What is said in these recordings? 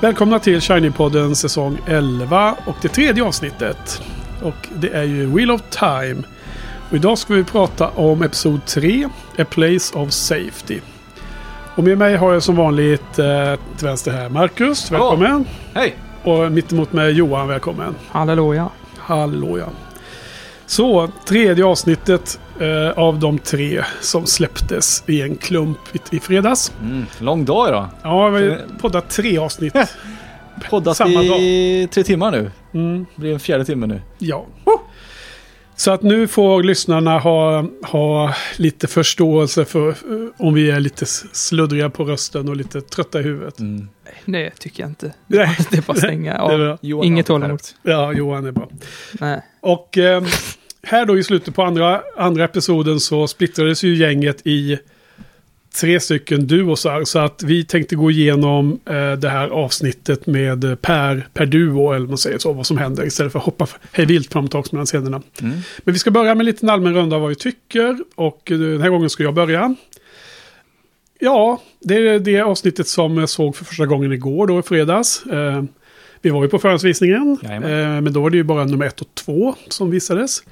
Välkomna till Shiny-podden säsong 11 och det tredje avsnittet. Och det är ju Wheel of Time. Och idag ska vi prata om episod 3, A Place of Safety. Och med mig har jag som vanligt eh, till vänster här Marcus, Hallå. välkommen. Hej! Och mittemot mig Johan, välkommen. Halleluja. Hallå ja. Så, tredje avsnittet eh, av de tre som släpptes i en klump i, i fredags. Mm, lång dag idag. Ja, vi poddat tre avsnitt. Poddat Samma i tre timmar nu. Mm. Det blir en fjärde timme nu. Ja. Så att nu får lyssnarna ha, ha lite förståelse för eh, om vi är lite sluddriga på rösten och lite trötta i huvudet. Mm. Det tycker jag inte. Nej, Det är bara att stänga av. Inget tålamod. Ja, Johan är bra. Nej. Och eh, här då i slutet på andra, andra episoden så splittrades ju gänget i tre stycken duosar. Så att vi tänkte gå igenom eh, det här avsnittet med per, per duo, eller man säger så, vad som händer. Istället för att hoppa hej vilt fram och mellan scenerna. Mm. Men vi ska börja med en liten allmän runda av vad vi tycker. Och eh, den här gången ska jag börja. Ja, det är det avsnittet som jag såg för första gången igår, då i fredags. Eh, vi var ju på förhandsvisningen, Jajamän. eh, men då var det ju bara nummer ett och två som visades.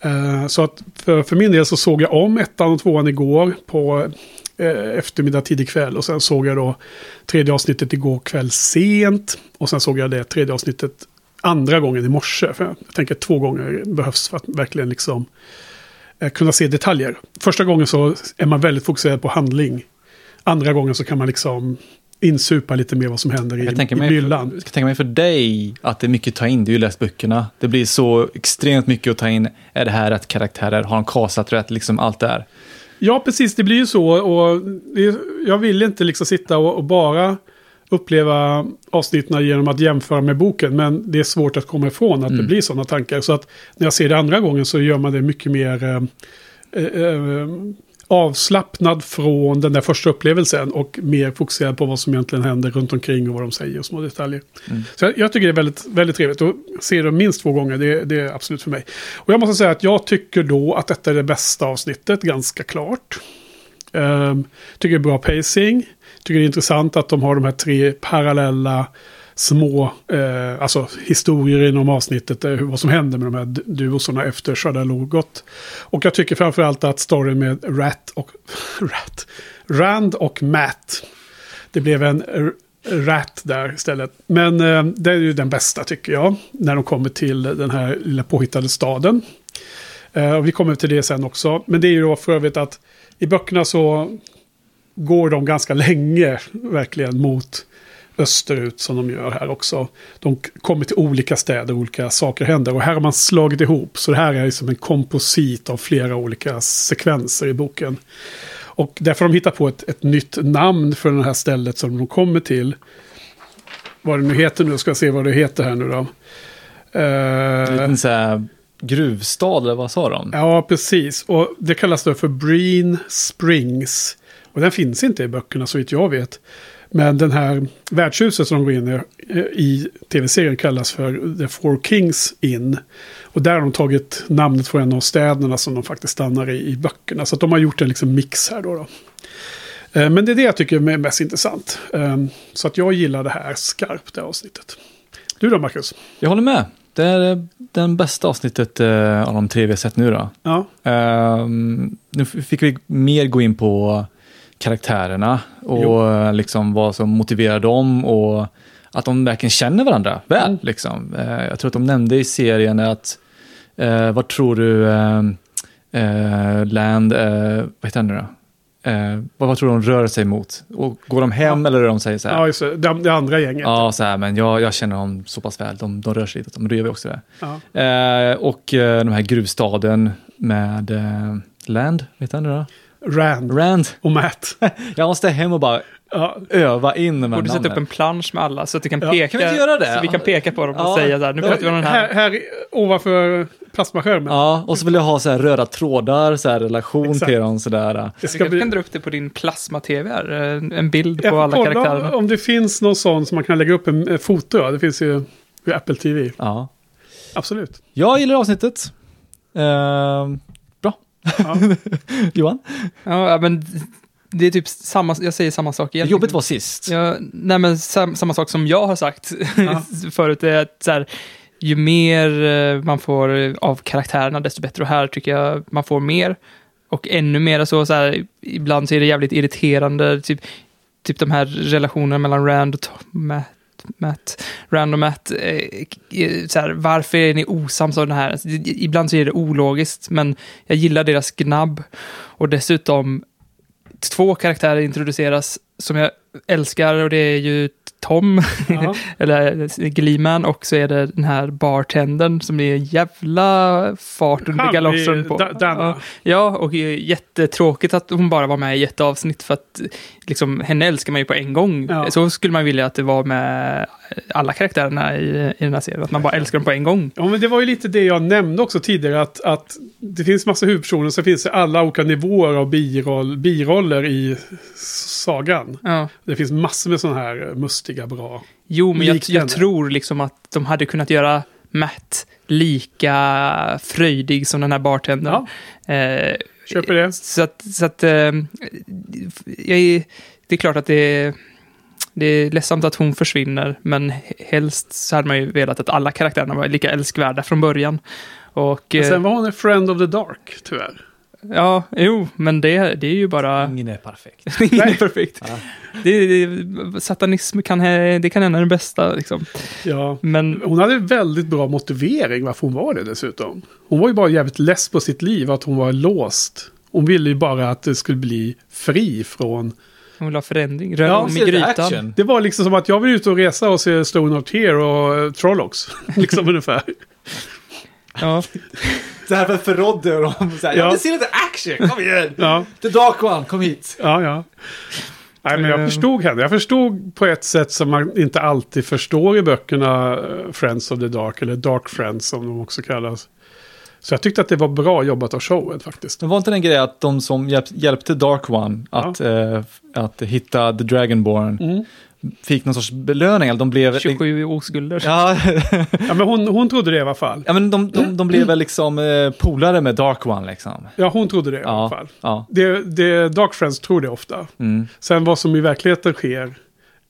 Eh, så att för, för min del så såg jag om ettan och tvåan igår på eh, eftermiddag, tidig kväll. Och sen såg jag då tredje avsnittet igår kväll sent. Och sen såg jag det tredje avsnittet andra gången i morse. För jag tänker att två gånger behövs för att verkligen liksom kunna se detaljer. Första gången så är man väldigt fokuserad på handling. Andra gången så kan man liksom insupa lite mer vad som händer i, Jag tänker i mig, myllan. jag kan tänka mig för dig att det är mycket att ta in. Du har ju läst böckerna. Det blir så extremt mycket att ta in. Är det här rätt karaktärer? Har de kastat rätt? Liksom allt det här. Ja, precis. Det blir ju så. Och det, jag vill inte liksom sitta och, och bara uppleva avsnitten genom att jämföra med boken. Men det är svårt att komma ifrån att det Mm. blir sådana tankar. Så att när jag ser det andra gången så gör man det mycket mer eh, eh, eh, avslappnad från den där första upplevelsen. Och mer fokuserad på vad som egentligen händer runt omkring och vad de säger och små detaljer. Mm. Så jag, jag tycker det är väldigt, väldigt trevligt. Och se det minst två gånger, det, det är absolut för mig. Och jag måste säga att jag tycker då att detta är det bästa avsnittet, ganska klart. Um, tycker det är bra pacing. Tycker det är intressant att de har de här tre parallella små eh, alltså historier inom avsnittet. Eh, vad som händer med de här duosarna duosorna efter Shadalogot. Och jag tycker framförallt att storyn med Rat och... Rat. Rand och Matt. Det blev en Rat där istället. Men eh, det är ju den bästa tycker jag. När de kommer till den här lilla påhittade staden. Eh, och vi kommer till det sen också. Men det är ju då för övrigt att i böckerna så går de ganska länge verkligen mot österut som de gör här också. De kommer till olika städer, olika saker händer. Och här har man slagit ihop. Så det här är som en komposit av flera olika sekvenser i boken. Och därför har de hittat på ett, ett nytt namn för det här stället som de kommer till. Vad det nu heter nu, ska jag se vad det heter här nu då. En Eh, liten gruvstad, eller vad sa de? Ja, precis. Och det kallas då för Breen Springs. Och den finns inte i böckerna så vitt jag vet. Men den här värdshuset som de går in i, eh, i tv-serien kallas för The Four Kings Inn. Och där har de tagit namnet från en av städerna som de faktiskt stannar i i böckerna. Så att de har gjort en liksom mix här då. då. Eh, Men det är det jag tycker är mest intressant. Eh, Så att jag gillar det här skarpt, det här avsnittet. Du då, Marcus? Jag håller med. Det är den bästa avsnittet eh, av de tre vi har sett nu då. Ja, Ehm, nu fick vi mer gå in på karaktärerna och Jo. eh, liksom vad som motiverar dem och att de verkligen känner varandra väl. Mm. Liksom. Eh, jag tror att de nämnde i serien att, uh, vad tror du, eh, eh, Land, eh, vad heter han nu då? Eh, vad, vad tror du de rör sig mot? Och går de hem eller rör de sig så här? ja just det. Det, det andra gänget. Ja, så här, men jag, jag känner dem så pass väl. De, de rör sig lite, men då gör vi också det. Ja. Eh, och eh, den här gruvstaden med eh, Land, vet han nu då? Rand Rand. och Matt. Jag måste hem och bara Ja, öva in de här Borde sätta upp en plansch med alla så att vi kan Ja. peka. Kan vi inte göra det? Så vi kan peka på dem och Ja. säga så här, nu pratar vi om den här. här, här ovanför plasmaskärmen. Ja, och så vill jag ha så här röda trådar, så här relation Exakt. till dem sådär. Det Vi ska kanske bli... kan dra upp det på din plasma-tv här. En en bild Jag på alla karaktärerna. om det finns någon sån som man kan lägga upp en, foto. Det finns ju i Apple TV. Ja. Absolut. Jag gillar avsnittet. Ehm. Ja. Johan? Ja, men det är typ samma, jag säger samma sak igen. Jobbet var sist. Ja, nej men sam, samma sak som jag har sagt Ja. förut, är att så här, ju mer eh, man får av karaktärerna, desto bättre. Och här tycker jag man får mer. Och ännu mer så, så här, ibland så är det jävligt irriterande, typ, typ de här relationerna mellan Rand och Tom, Matt, Random Matt. Eh, eh, så här, varför är ni osams om det här? Alltså, Ibland så är det ologiskt, men jag gillar deras gnabb. Och dessutom, två karaktärer introduceras som jag älskar och det är ju Tom, Ja. eller Gleeman, och så är det den här bartendern som är jävla fart under galoschen på. Ja, ja, och det är jättetråkigt att hon bara var med i ett avsnitt för att liksom, henne älskar man ju på en gång. Ja. Så skulle man vilja att det var med alla karaktärerna i, i den här serien, att man bara älskar dem på en gång. Ja, men det var ju lite det jag nämnde också tidigare. Att, att det finns massa huvudpersoner, så finns det alla olika nivåer av biroll, biroller i sagan. Ja. Det finns massor med sådana här mustiga, bra. Jo, men jag, jag tror liksom att de hade kunnat göra Matt lika fröjdig som den här bartendern. Ja, Eh, köper det. Så att, så att eh, jag det är klart att det är, det är ledsamt att hon försvinner, men helst så hade man ju velat att alla karaktärerna var lika älskvärda från början. Och Men eh, sen var hon en friend of the dark, tyvärr. Ja, jo, men det, det är ju bara... Ingen är perfekt. Ingen är perfekt. Ja. Det, det, satanism kan, det kan hända den bästa, liksom. Ja. Men Hon hade väldigt bra motivering varför hon var det dessutom. Hon var ju bara jävligt less på sitt liv, att hon var låst. Hon ville ju bara att det skulle bli fri från... hon vill ha förändring. Rör Ja, om i grytan. action. Det var liksom som att jag vill ut och resa och se Stone Out Here och uh, Trollocs. liksom ungefär. Ja. Så här för förrådde och de så här, Ja. jag vill se lite action, kom igen! Ja, The Dark One, kom hit! ja, ja. Nej, men jag Eh. förstod henne. Jag förstod på ett sätt som man inte alltid förstår i böckerna eh, Friends of the Dark, eller Dark Friends som de också kallas. Så jag tyckte att det var bra jobbat av showen faktiskt. Det var inte den grejen att de som hjälp, hjälpte Dark One att, eh, att hitta The Dragonborn Mm. Fick någon sorts belöning, eller de blev... 27 oskulder. Ja, Ja, men hon, hon trodde det i alla fall. ja, men de, de, de blev väl liksom eh, polare med Dark One liksom. Ja, hon trodde det i alla Ja, fall. ja. Det, det, Dark Friends tror det ofta. Mm. Sen vad som i verkligheten sker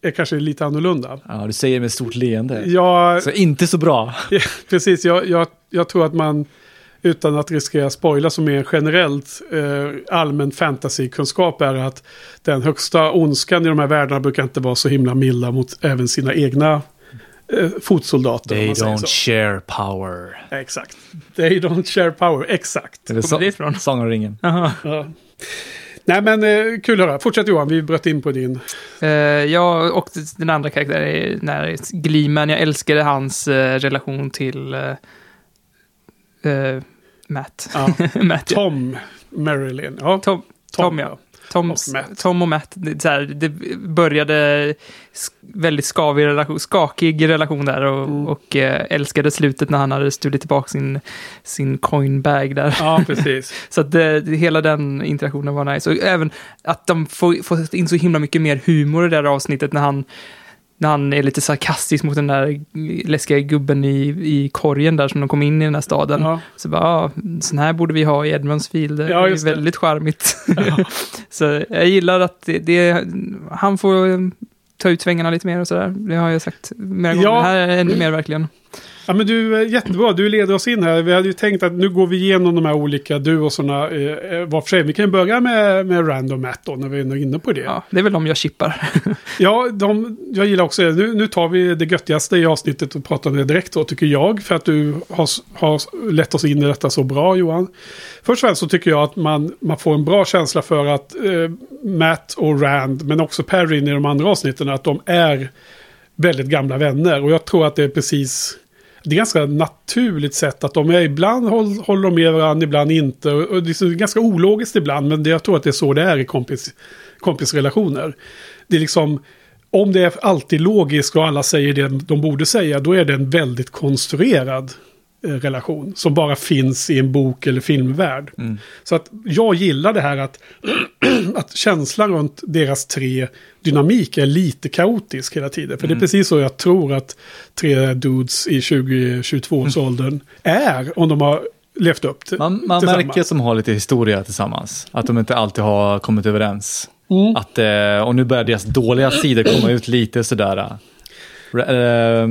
är kanske lite annorlunda. ja, du säger med stort leende. Jag, Så inte så bra. precis, jag, jag, jag tror att man, utan att riskera spoila som är generellt eh, allmän fantasykunskap är att den högsta ondskan i de här världarna brukar inte vara så himla milda mot även sina egna eh, fotsoldater. om They don't så. share power. Exakt. They don't share power, exakt. Det är det ifrån? Sång ringen. Ja. Nej men eh, kul att höra. Fortsätt Johan, vi bröt in på din. Eh, ja, och den andra karaktären är när Gleeman. Jag älskade hans eh, relation till eh, Matt. Ja. Matt ja. Tom Marilyn. Ja, Tom, Tom, ja. Tom, Och Matt. Tom och Matt. Det, så här, det började väldigt skavig relation, skakig relation där och, Mm. och eh, älskade slutet när han hade stulit tillbaka sin, sin coinbag där. Ja, precis. Så att det, det, hela den interaktionen var nice. Och även att de får, får in så himla mycket mer humor i det där avsnittet när han, när han är lite sarkastisk mot den där läskiga gubben i, i korgen där som de kom in i den här staden. Ja. Så bara, ja, sån här borde vi ha i Edmundsfield. Det Ja, är det. väldigt charmigt. Ja. så jag gillar att det, det, han får ta ut svängarna lite mer och sådär. Det har jag sagt många gånger. Ja. Det här är ännu mer verkligen. Ja men du, eh, jättebra. Du leder oss in här. Vi hade ju tänkt att nu går vi igenom de här olika duosarna eh, eh, var för sig. Vi kan ju börja med, med Random Matt då, när vi är inne på det. Ja, Ja, det är väl de jag chippar. de, jag gillar också det. Nu, nu tar vi det göttigaste i avsnittet och pratar om det direkt då, tycker jag. För att du har, har lett oss in i detta så bra, Johan. Först och främst så tycker jag att man, man får en bra känsla för att eh, Matt och Rand, men också Perrin i de andra avsnitten, att de är väldigt gamla vänner. Och jag tror att det är precis det är ganska naturligt sätt att de är ibland håll, håller de med varandra, ibland inte. Och liksom, det är ganska ologiskt ibland, men det, jag tror att det är så det är i kompis, kompisrelationer. Det är liksom, om det är alltid logiskt och alla säger det de borde säga, då är den väldigt konstruerad relation. Som bara finns i en bok eller filmvärld. Mm. Så att jag gillar det här att, att känslan runt deras tre dynamik är lite kaotisk hela tiden. För det är precis så jag tror att tre dudes i 20-22-årsåldern är om de har levt upp till Man, man märker som har lite historia tillsammans. Att de inte alltid har kommit överens. Mm. Att, eh, och nu börjar deras dåliga sidor komma ut lite sådär. eh.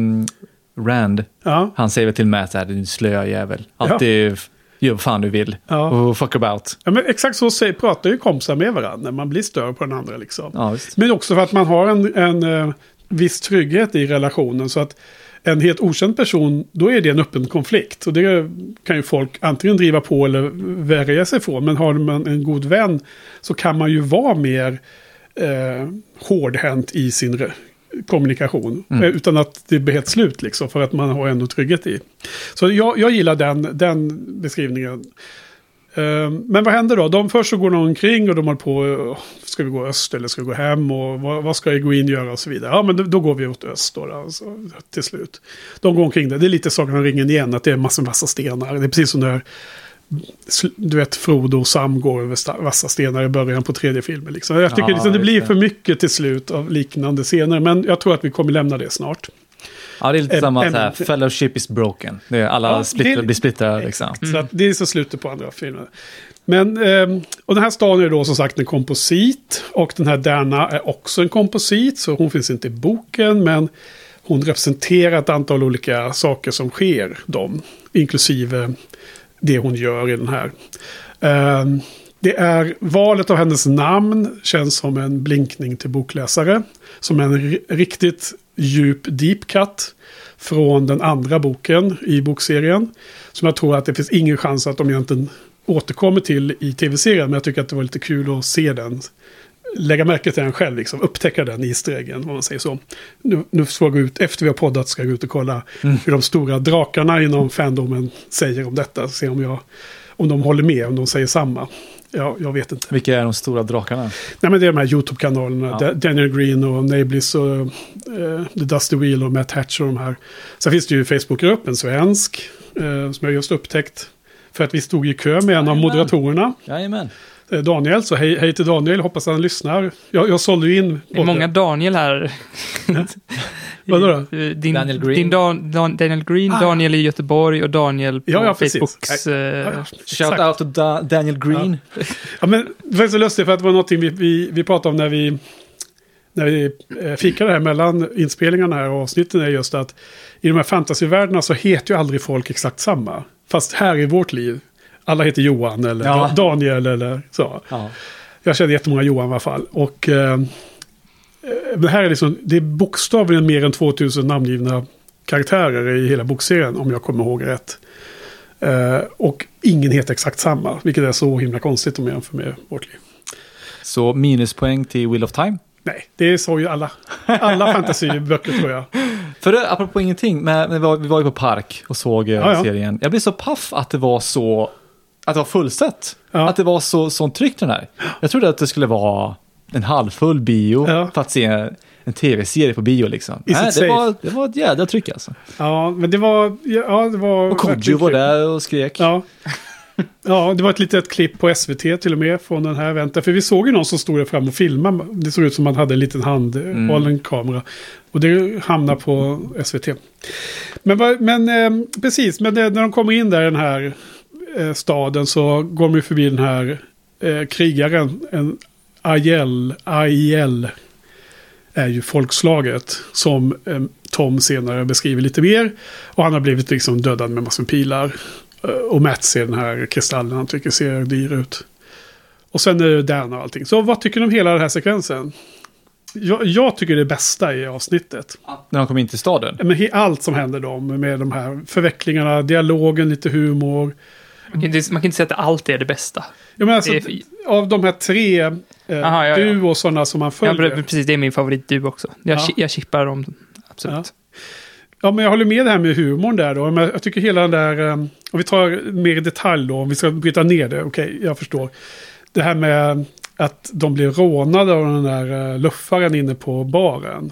Ra- Rand, Ja, han säger väl till Matt så här, din slöa jävel. Alltid gör vad fan du vill. Ja. Och fuck about. ja men exakt så säger, pratar ju kompisar med varandra man blir störd på den andra liksom. Ja. Men också för att man har en, en eh, viss trygghet i relationen. Så att en helt okänd person, då är det en öppen konflikt. Och det kan ju folk antingen driva på eller värja sig från. Men har man en god vän så kan man ju vara mer eh, hårdhänt i sin kommunikation. Mm. Eh, Utan att det blir helt slut liksom. För att man har ändå trygghet i. Så jag, jag gillar den, den beskrivningen. Eh, Men vad händer då? De först så går de omkring och de håller på. eh, Ska vi gå öst eller ska vi gå hem? Och vad, vad ska Egoin göra och så vidare. Ja men då, går vi åt öst då. alltså, till slut. De går omkring där. Det är lite Sagan om ringen igen. Att det är massor massa stenar. Det är precis som när sl- du vet Frodo och Sam går över vassa stenar i början på tredje filmen. Liksom. Jag tycker Ja, liksom, det blir det. för mycket till slut av liknande scener. Men jag tror att vi kommer lämna det snart. Ja, det är lite samma så här, fellowship is broken. Det är alla Ja, splitter, det- blir splittrade liksom. Så att det är så slutet på andra filmer. Men, ehm, och den här staden är då som sagt en komposit. Och den här Dana är också en komposit. Så hon finns inte i boken. Men hon representerar ett antal olika saker som sker dem. Inklusive det hon gör i den här. Ehm, det är valet av hennes namn känns som en blinkning till bokläsare. Som en riktigt djup deep cut från den andra boken i bokserien. Som jag tror att det finns ingen chans att de egentligen återkommer till i tv-serien. Men jag tycker att det var lite kul att se den. Lägga märke till den själv, liksom. upptäcka den i eggen, om man säger så. Nu, nu ska jag gå ut, efter vi har poddat ska jag gå ut och kolla hur de stora drakarna inom fandomen säger om detta. Se om, jag, om de håller med, om de säger samma. Ja, jag vet inte. Vilka är de stora drakarna? Nej, men det är de här YouTube-kanalerna. Ja. Da- Daniel Green och Nablis och eh, The Dusty Wheel och Matt Hatch och de här. Sen finns det ju Facebookgrupp, en svensk, eh, som jag just upptäckt. För att vi stod i kö med en av Jajamän. moderatorerna, Jajamän. Eh, Daniel. Så hej, hej till Daniel, hoppas han lyssnar. Jag, jag sålde ju in... Det är många Daniel här. Vadå då? Din, Daniel Green. Din Dan, Dan, Daniel Green, Ah. Daniel i Göteborg och Daniel på Ja, ja. Facebooks... Ja, eh, ja, Shout exakt. out to da Daniel Green. Ja, men det var så lustigt för att det var någonting vi, vi, vi pratade om när vi, när vi eh, fikade här mellan inspelningarna här och avsnitten är just att i de här fantasyvärldarna så heter ju aldrig folk exakt samma. Fast här i vårt liv, alla heter Johan eller Ja. Da- Daniel eller så. Ja. Jag känner jättemånga Johan i alla fall. Och eh, eh, det här är liksom, det är bokstavligen mer än 2000 namngivna karaktärer i hela bokserien om jag kommer ihåg rätt. Eh, och ingen heter exakt samma, vilket är så himla konstigt om jag jämför med vårt liv. Så minuspoäng till Wheel of Time. Nej, det så ju alla. Alla fantasyböcker tror jag. För det, apropå ingenting, men vi var, vi var ju på park och såg eh, Ja, ja. serien. Jag blev så paff att det var så, att det var fullsatt. Ja. Att det var så, sånt tryck den här. Jag trodde att det skulle vara en halvfull bio Ja. för att se en, en tv-serie på bio liksom. Is Nej, det, safe? var, det var ett jädra tryck alltså. Ja, men det var... Ja, det var Och Kodjo var där och skrek. Ja. Ja, det var ett litet klipp på SVT till och med från den här eventen. För vi såg ju någon som stod där fram och filmade. Det såg ut som man hade en liten handhållen kamera. Och det hamnade på SVT. Men, men eh, precis, men det, när de kommer in där den här eh, staden så går de ju förbi den här eh, krigaren. En Aiel, Aiel är ju folkslaget som eh, Tom senare beskriver lite mer. Och han har blivit liksom dödad med massor med pilar. Eh, Och Matt ser den här kristallen han tycker ser dyr ut. Och sen är det Dan och allting. Så vad tycker ni om hela den här sekvensen? Jag, jag tycker det bästa i avsnittet. När de kom in till staden. Men allt som händer dem med de här förvecklingarna, dialogen, lite humor. Man, kan inte, man kan inte säga att allt är det bästa. Jag menar, alltså, är av de här tre eh, Aha, ja, ja. du och sådana som man Ja, följer. pre- precis, det är min favorit du också. Jag, Ja. jag chippar dem, absolut. Ja, men jag håller med det här med humorn där då. Men jag tycker hela den där, eh, om vi tar mer i detalj då, om vi ska bryta ner det, okej, jag förstår. Det här med att de blir rånade av den där eh, luffaren inne på baren.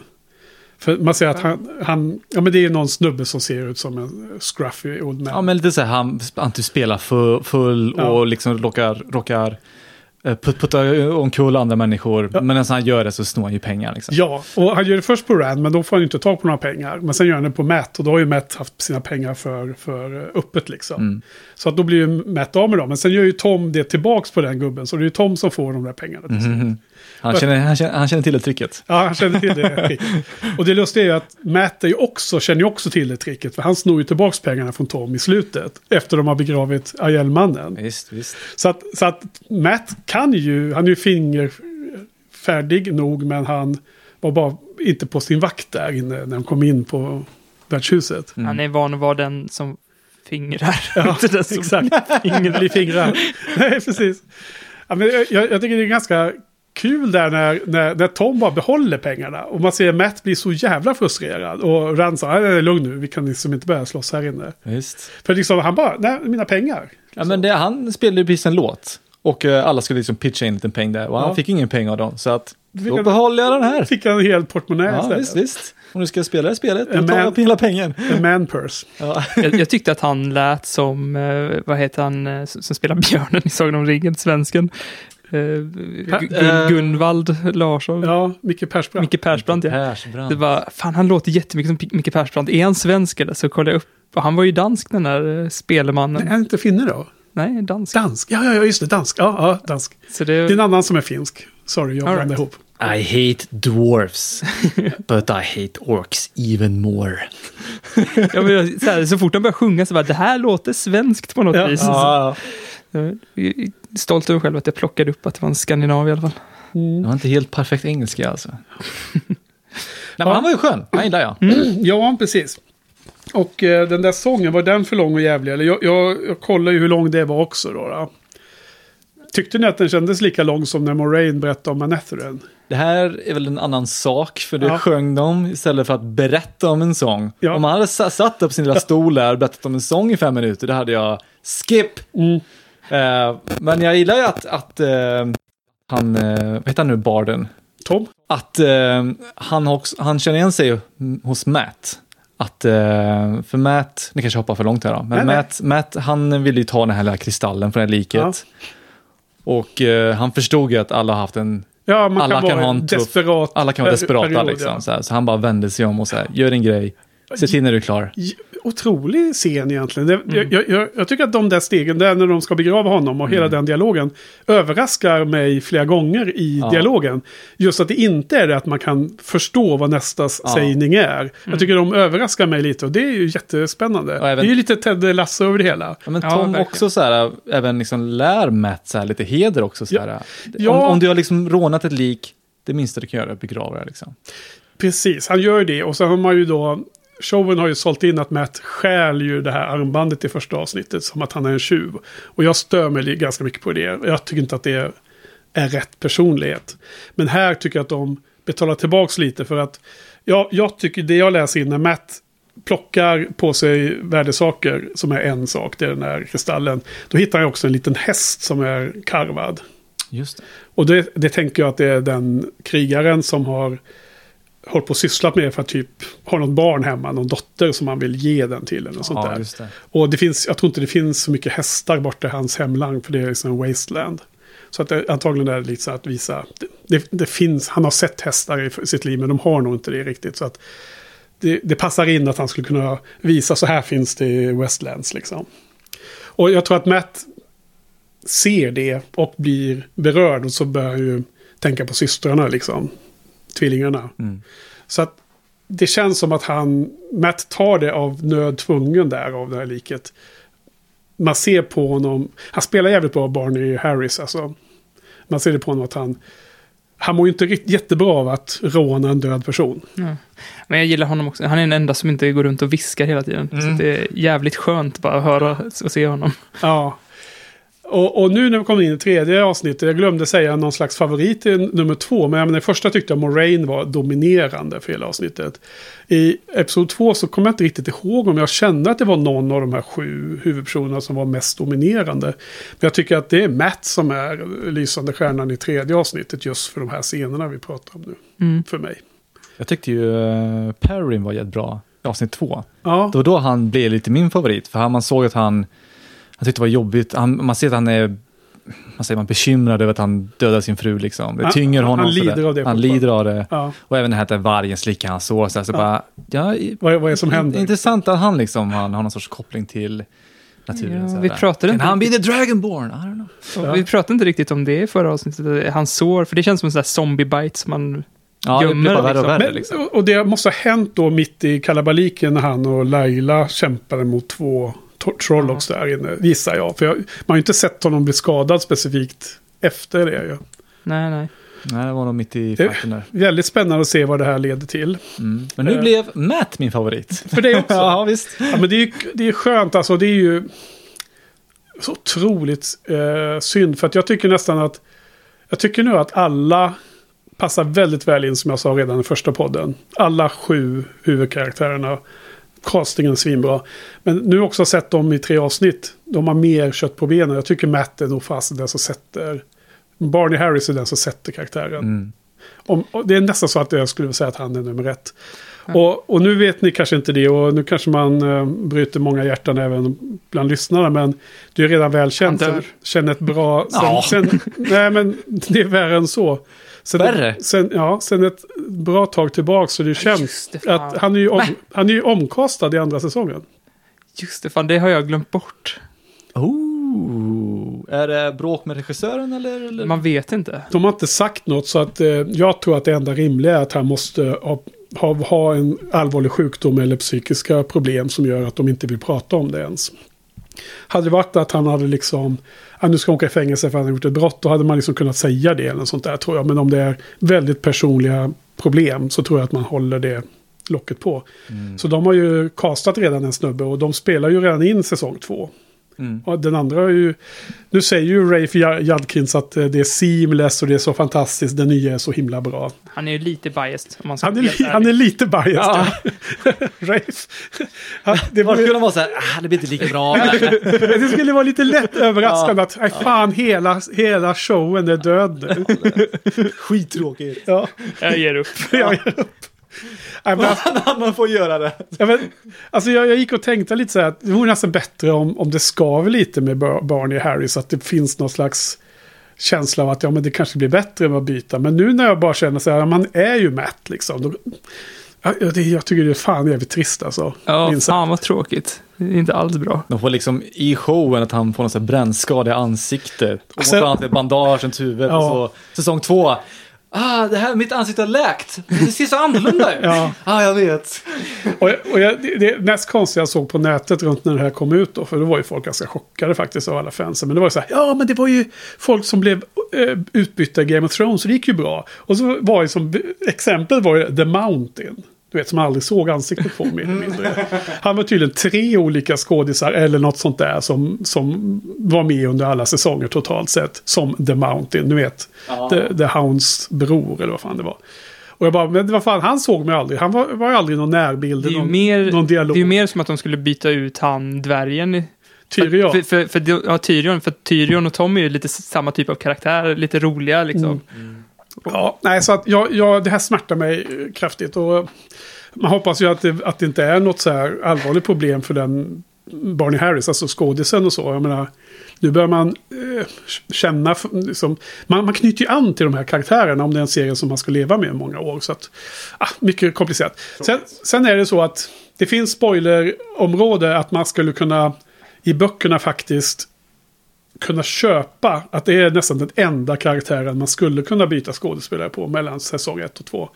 För man ser att han, han, ja men det är någon snubbe som ser ut som en scruffy old man. Ja, men lite så här, han, han typ spelar full, full Ja. och liksom råkar, råkar put- putta omkull andra människor. Ja. Men när han gör det så snor han ju pengar. Liksom. Ja, och han gör det först på Rand, men då får han ju inte tag på några pengar. Men sen gör han det på Matt, och då har ju Matt haft sina pengar för, för eh, öppet liksom. Mm. Så att då blir ju Matt av med dem. Men sen gör ju Tom det tillbaks på den gubben, så det är ju Tom som får de där pengarna. Mhm. Han, känner, han, känner, han känner till det tricket. Ja, han känner till det tricket. Och det lustiga är ju att Matt är ju också, känner ju också till det tricket, för han snor ju tillbaks pengarna från Tom i slutet, efter de har begravit Aiel-mannen. Visst, visst. Så att, så att Matt kan ju, han är ju fingerfärdig nog, men han var bara inte på sin vakt där inne när han kom in på värdshuset. Mm. Han är van att vara den som fingrar. Ja, Inte den som exakt. Ingen blir fingrar. Nej, precis. Ja, men jag, jag tycker det är ganska kul där när, när, när Tom bara behåller pengarna. Och man ser Matt bli så jävla frustrerad. Och Rand sa, "Nej, lugn nu, vi kan liksom inte börja slåss här inne. visst. För liksom, han bara, nej, mina pengar. Ja, men det, han spelade ju precis en låt. Och eh, alla skulle liksom pitcha in en liten peng där. Och han Ja. fick ingen peng av dem. Så att, då han- behåller jag den här. Fick han en hel portmonnä Ja, istället. visst, visst. Om du ska spela det spelet, då En tar man- jag hela pengen. En man purse. Ja. jag, jag tyckte att han lät som, eh, vad heter han eh, som spelar björnen i Sagan om ringen, svensken? Gun, Gunvald Larsson. Ja, Micke Persbrandt. Micke Persbrandt, ja. Persbrandt. Det var, fan han låter jättemycket som Micke Persbrandt. Är han svensk eller? Så kollade jag upp. Och han var ju dansk den där spelemannen. Nej, är han inte finne då? Nej, dansk. Dansk. Ja, ja, ja, just det. Dansk. Ja, ja, dansk. Så Det är det, en annan som är finsk. Sorry, jag blandade right. ihop. I hate dwarfs, but I hate orcs even more. ja, men, så, här, så fort han börjar sjunga så bara, det här låter svenskt på något Ja. vis. Ja, är Stolt över själv att jag plockade upp att det var en skandinav i alla fall. det var inte helt perfekt engelska alltså. Nej, men Ja. han var ju skön, han gillar jag. Ja, precis. Och eh, den där sången, var den för lång och jävlig? Eller jag, jag, jag kollar ju hur lång det var också då. då. Tyckte ni att den kändes lika lång som när Moraine berättade om Manetheren? Det här är väl en annan sak, för det Ja. sjöng de istället för att berätta om en sång. Ja. Om man hade sa- satt upp sin lilla stol där och berättat om en sång i fem minuter, då hade jag skip. Mm. Eh, men jag gillar ju att, att eh, han, eh, vad heter han nu, barden? Tom? Att eh, han, också, han känner igen sig hos Matt. Att, eh, för Matt, ni kanske hoppar för långt här då, men Nej, nej. Matt, Matt han ville ju ta den här lilla kristallen från det här liket. Ja. Och eh, han förstod ju att alla har haft en Ja, man Alla kan, kan vara ha en tuff- desperat alla kan vara per- desperata period, liksom. ja. Så, här, så han bara vände sig om och så här, gör din grej, se till när du är klar. Otrolig scen egentligen. Det, Mm. jag, jag- jag, tycker att de där stegen, där när de ska begrava honom och hela Mm. den dialogen, överraskar mig flera gånger i Ja. dialogen. Just att det inte är det att man kan förstå vad nästa s- Ja. sägning är. Jag tycker de överraskar mig lite och det är ju jättespännande. Även- Det är ju lite Ted Lasso över det hela. Ja, men Tom också så här, även liksom lär Matt så här, lite heder också. Så här. Ja. Om, om du har liksom rånat ett lik, det minsta du kan göra är att begrava det. Liksom. Precis, han gör det. Och så har man ju då... Showen har ju sålt in att Matt stjäl ju det här armbandet i första avsnittet som att han är en tjuv. Och jag stör mig ganska mycket på det. Jag tycker inte att det är rätt personlighet. Men här tycker jag att de betalar tillbaks lite för att... Ja, jag tycker det jag läser in när Matt plockar på sig värdesaker som är en sak, det är den här kristallen. Då hittar jag också en liten häst som är karvad. Just det. Och det, det tänker jag att det är den krigaren som har hållit på och sysslat med för att typ ha något barn hemma, någon dotter som man vill ge den till eller sånt Ja, där. det. Och det finns, jag tror inte det finns så mycket hästar borta i hans hemland för det är liksom en wasteland. Så att det, antagligen är det lite så att visa, det, det, det finns, han har sett hästar i sitt liv men de har nog inte det riktigt. Så att det, det passar in att han skulle kunna visa så här finns det i Westlands liksom. Och jag tror att Matt ser det och blir berörd och så börjar han ju tänka på systrarna liksom. Tvillingarna. Mm. Så att det känns som att han, Matt tar det av nöd tvungen där av det här liket. Man ser på honom, han spelar jävligt bra Barney Harris alltså. Man ser det på honom att han, han mår ju inte riktigt jättebra av att råna en död person. Ja. Men jag gillar honom också. Han är den enda som inte går runt och viskar hela tiden. Så Mm. det är jävligt skönt bara att höra och se honom. Ja. Och, och nu när vi kommer in i tredje avsnittet, jag glömde säga någon slags favorit i nummer två, men jag menar, första tyckte jag Moraine var dominerande för hela avsnittet. I episod två så kommer jag inte riktigt ihåg om jag kände att det var någon av de här sju huvudpersonerna som var mest dominerande. Men jag tycker att det är Matt som är lysande stjärnan i tredje avsnittet just för de här scenerna vi pratar om nu. Mm. För mig. Jag tyckte ju uh, Perrin var jättebra bra i avsnitt två. Ja, Det var då han blev lite min favorit, för han, man såg att han, han tyckte det var jobbigt. Han, man ser att han är man säger man, bekymrad över att han dödade sin fru. Liksom. Det Han- tynger honom. han lider av det Han lider av det. ja. Och även det här att vargen slickar hans sår. Så, Ja. bara, ja, Vad, är- vad är det som händer? Intressant att han liksom han har någon sorts koppling till naturen. Ja, vi pratade inte han bli the dragonborn? I don't know. Ja. Vi pratade inte riktigt om det i förra avsnittet, hans sår, för det känns som en sån där zombie-bite som man... Ja, det Gömmer blir bara värre liksom. och värre. Men, Liksom. och det måste ha hänt då mitt i kalabaliken när han och Laila kämpade mot två Trollocs där inne, gissar jag. För jag, man har ju inte sett honom bli skadad specifikt efter det. Ju. Nej, nej. Nej, det var nog mitt i Det- fighten där. Väldigt spännande att se vad det här leder till. Mm. Men nu Eh. blev Matt min favorit. För det också. ja, visst. Ja, men det är ju det är skönt, alltså det är ju så otroligt eh, synd. För att jag tycker nästan att, jag tycker nu att alla passar väldigt väl in som jag sa redan i första podden. Alla sju huvudkaraktärerna. Castingen svinbra. Men nu också sett dem i tre avsnitt. De har mer kött på benen. Jag tycker Matt är nog fast den som sätter... Barney Harris är den som sätter karaktären. Mm. Om, det är nästan så att jag skulle säga att han är nummer ett. Och, och nu vet ni kanske inte det och nu kanske man eh, bryter många hjärtan även bland lyssnarna. Men det är redan väl känt. Han dör. Känner ett bra... Sen, Ja. sen, nej men det är värre än så. Sen, Värre? Sen, ja, sen ett bra tag tillbaka så det känns Just det, att han är ju, om, han är ju omkastad i andra säsongen. Just det, fan det har jag glömt bort. Oh, är det bråk med regissören eller? eller? Man vet inte. De har inte sagt något så att eh, jag tror att det enda rimliga är att han måste ha, ha, ha en allvarlig sjukdom eller psykiska problem som gör att de inte vill prata om det ens. Hade det varit att han hade liksom, ah, nu ska han åka i fängelse för att han har gjort ett brott, då hade man liksom kunnat säga det eller något sånt där tror jag. Men om det är väldigt personliga problem så tror jag att man håller det locket på. Mm. Så de har ju kastat redan en snubbe och de spelar ju redan in säsong två. Mm. Och den andra är ju... Nu säger ju Rafe Jadkins att eh, det är seamless och det är så fantastiskt. Den nya är så himla bra. Han är ju lite biased om man ska Han är, li- han är lite biased. Ja. Ja. Rafe. Han, det, var, kunde vara så här, ah, det blir inte lika bra. det skulle vara lite lätt överraskande att nej, fan hela, hela showen är död. Skittråkigt. Ja, Jag ger upp. jag ger upp. Nej, men, Man får göra det. Ja, men, alltså jag, jag gick och tänkte lite så här att det vore nästan bättre om, om det skaver lite med Bar- Barney och Harry så att det finns någon slags känsla av att ja, men det kanske blir bättre med att byta. Men nu när jag bara känner så här, ja, man är ju Matt liksom. Då, ja, det, jag tycker det är fan jävligt trist alltså. Ja, minst fan vad tråkigt. Det är inte alls bra. De får liksom i showen att han får någon här brännskada i ansiktet. Och Alltså- måste ha ett bandage runt huvudet. Ja. Och så, säsong två. Ah, det här, mitt ansikte har läkt. Det ser så annorlunda ut. Ja. Ah, jag vet. Och, jag- och jag, det, det mest konstiga jag såg på nätet runt när det här kom ut då, för då var ju folk ganska chockade faktiskt av alla fansen. Men det var ju så här, ja men det var ju folk som blev eh, utbytta i Game of Thrones, så det gick ju bra. Och så var ju som, exempel var ju The Mountain. Du vet, som man aldrig såg ansiktet på mer eller mindre. Han var tydligen tre olika skådisar eller något sånt där som, som var med under alla säsonger totalt sett. Som The Mountain, du vet. The, The Hounds bror eller vad fan det var. Och jag bara, men vad fan, han såg mig aldrig. Han var, var aldrig någon närbild. Det är ju någon, mer, någon det dialog. är ju mer som att de skulle byta ut han, dvärgen. i- Tyrion. För, för, för, för, ja, Tyrion, för Tyrion och Tom är lite samma typ av karaktär, lite roliga liksom. Mm. Ja, nej, så att jag, jag, det här smärtar mig eh, kraftigt. Och man hoppas ju att det, att det inte är något så här allvarligt problem för den Barney Harris, alltså skådisen och så. Jag menar, nu börjar man eh, känna, liksom, man, man knyter ju an till de här karaktärerna om det är en serie som man ska leva med i många år. Så att, ah, mycket komplicerat. Sen, sen är det så att det finns spoilerområde att man skulle kunna i böckerna faktiskt kunna köpa att det är nästan den enda karaktären man skulle kunna byta skådespelare på mellan säsong 1 och 2.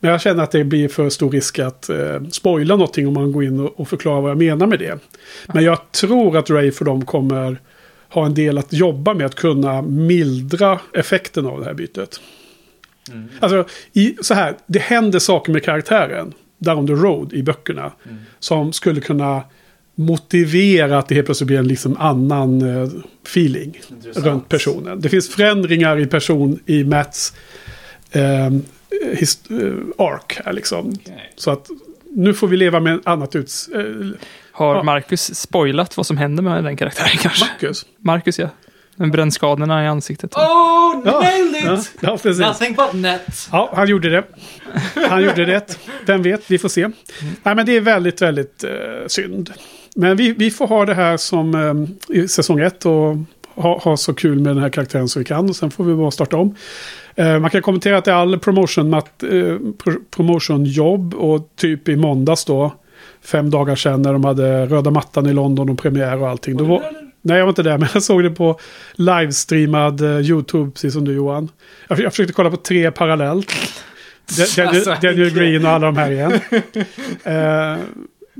Men jag känner att det blir för stor risk att eh, spoila någonting om man går in och, och förklarar vad jag menar med det. Men jag tror att Ray för dem kommer ha en del att jobba med att kunna mildra effekten av det här bytet. Alltså, i, så här, det händer saker med karaktären down the road i böckerna. Som skulle kunna motivera att det helt plötsligt blir en liksom annan eh, feeling runt personen. Det finns förändringar i person i Mats eh, his, eh, ark här liksom. Så att nu får vi leva med ett annat uts... Eh, Har Ja. Marcus spoilat vad som händer med den karaktären kanske? Marcus. Marcus ja. Med brännskadorna i ansiktet. Oh, Ja. nailed Ja, it! ja, precis. Nothing but net. Ja, han gjorde det. Han gjorde det. Vem vet, vi får se. Nej, men det är väldigt, väldigt eh, synd. Men vi, vi får ha det här som eh, i säsong ett och ha, ha så kul med den här karaktären så vi kan. Och sen får vi bara starta om. Eh, man kan kommentera att det är all promotion, mat, eh, pro, promotionjobb och typ i måndags då. Fem dagar sedan när de hade röda mattan i London och premiär och allting. Då var, nej, jag var inte där, men jag såg det på livestreamad eh, YouTube, precis som du Johan. Jag, jag försökte kolla på tre parallellt. Da- Daniel, Alltså, Daniel Green och alla de här igen. Eh,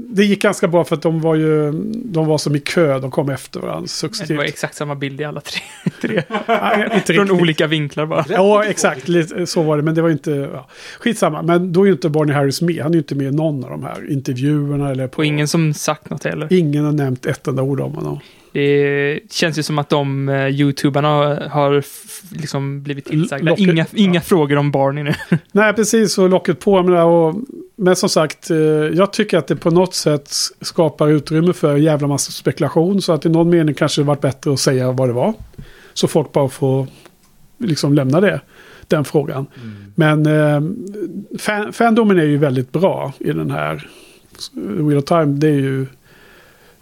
det gick ganska bra för att de var ju de var som i kö, de kom efter varandra Det var successivt. exakt samma bild i alla tre. tre. Nej, inte Från olika vinklar bara. Ja, exakt. Lite, så var det. Men det var inte... Ja. Skitsamma. Men då är ju inte Barney Harris med. Han är ju inte med i någon av de här intervjuerna. Eller på, Och ingen som sagt något heller. ingen har nämnt ett enda ord om honom. Det känns ju som att de uh, youtubarna har, liksom blivit tillsagda. Locket- Inga, inga ja. frågor om Barney nu. Nej, precis. Och locket på med det. Och, men som sagt, eh, jag tycker att det på något sätt skapar utrymme för en jävla massa spekulation. Så att i någon mening kanske det varit bättre att säga vad det var. Så folk bara får liksom lämna det. Den frågan. Men eh, fan, fandomen är ju väldigt bra i den här. Wheel of Time, det är ju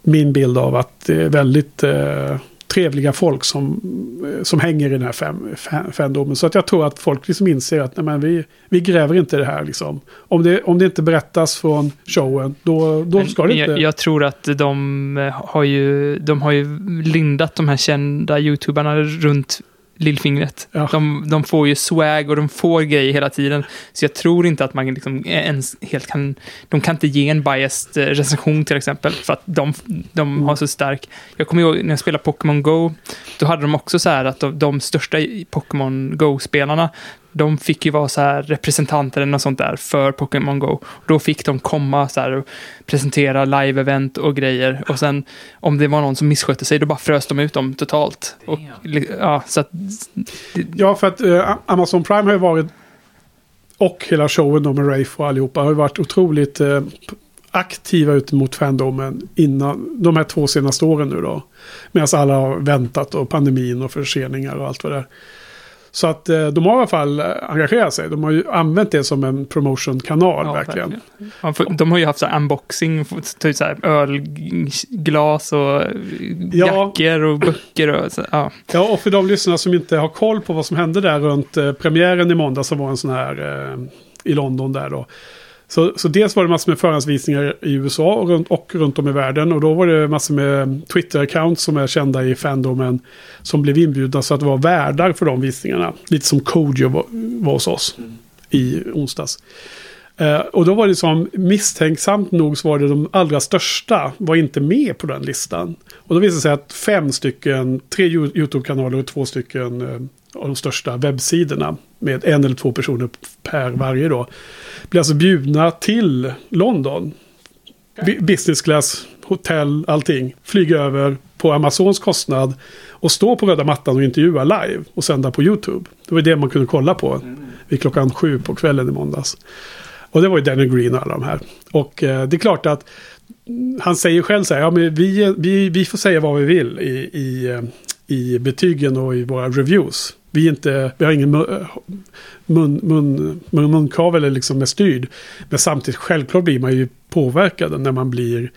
min bild av att det är väldigt eh, trevliga folk som, eh, som hänger i den här fandomen. Så att jag tror att folk liksom inser att nej, men vi, vi gräver inte det här. Liksom. Om, det, om det inte berättas från showen, då, då Men ska det inte... jag, jag tror att de eh, har ju, de har ju lindat de här kända youtubarna runt lillfingret. Ja. De, de får ju swag och de får grejer hela tiden. Så jag tror inte att man liksom ens helt kan... De kan inte ge en biased eh, recension till exempel. För att de, de har så stark... Jag kommer ihåg när jag spelade Pokémon Go. Då hade de också så här att de, de största Pokémon Go-spelarna de fick ju vara så här representanter eller något sånt där för Pokémon Go. Då fick de komma så här och presentera live-event och grejer. Och sen om det var någon som misskötte sig, då bara frös de ut dem totalt. Och, ja, så att, Ja, för att eh, Amazon Prime har ju varit, och hela showen då med Rafe och allihopa, har ju varit otroligt eh, aktiva ut mot fandomen innan de här två senaste åren nu då. Medan alla har väntat och pandemin och förseningar och allt vad det är. Så att eh, de har i alla fall eh, engagerat sig. De har ju använt det som en promotion-kanal ja, verkligen. För, de har ju haft så här unboxing, typ så här ölglas och Ja. jackor och böcker och så, ja. Ja, och för de lyssnare som inte har koll på vad som hände där runt eh, premiären i måndag som var en sån här eh, i London där då. Så, så dels var det massor med förhandsvisningar i USA och runt, och runt om i världen. Och då var det massor med Twitter-accounts som är kända i fandomen som blev inbjudna så att det var värdar för de visningarna. Lite som Kodjo var, var hos oss i onsdags. Eh, och då var det som misstänksamt nog så var det de allra största var inte med på den listan. Och då visade det sig att fem stycken, tre Yo- YouTube-kanaler och två stycken eh, av de största webbsidorna med en eller två personer per varje då. Blir alltså bjudna till London. Bu- Business class, hotell, allting. Flyga över på Amazons kostnad och stå på röda mattan och intervjua live och sända på YouTube. Det var det man kunde kolla på vid klockan sju på kvällen i måndags. Och det var ju Danny Green och alla de här. Och eh, det är klart att han säger själv så här, ja men vi, vi, vi får säga vad vi vill i, i, eh, i betygen och i våra reviews. Vi, inte, vi har ingen mun, mun, mun, mun, munkavel eller liksom är styrd. Men samtidigt självklart blir man ju påverkad när man blir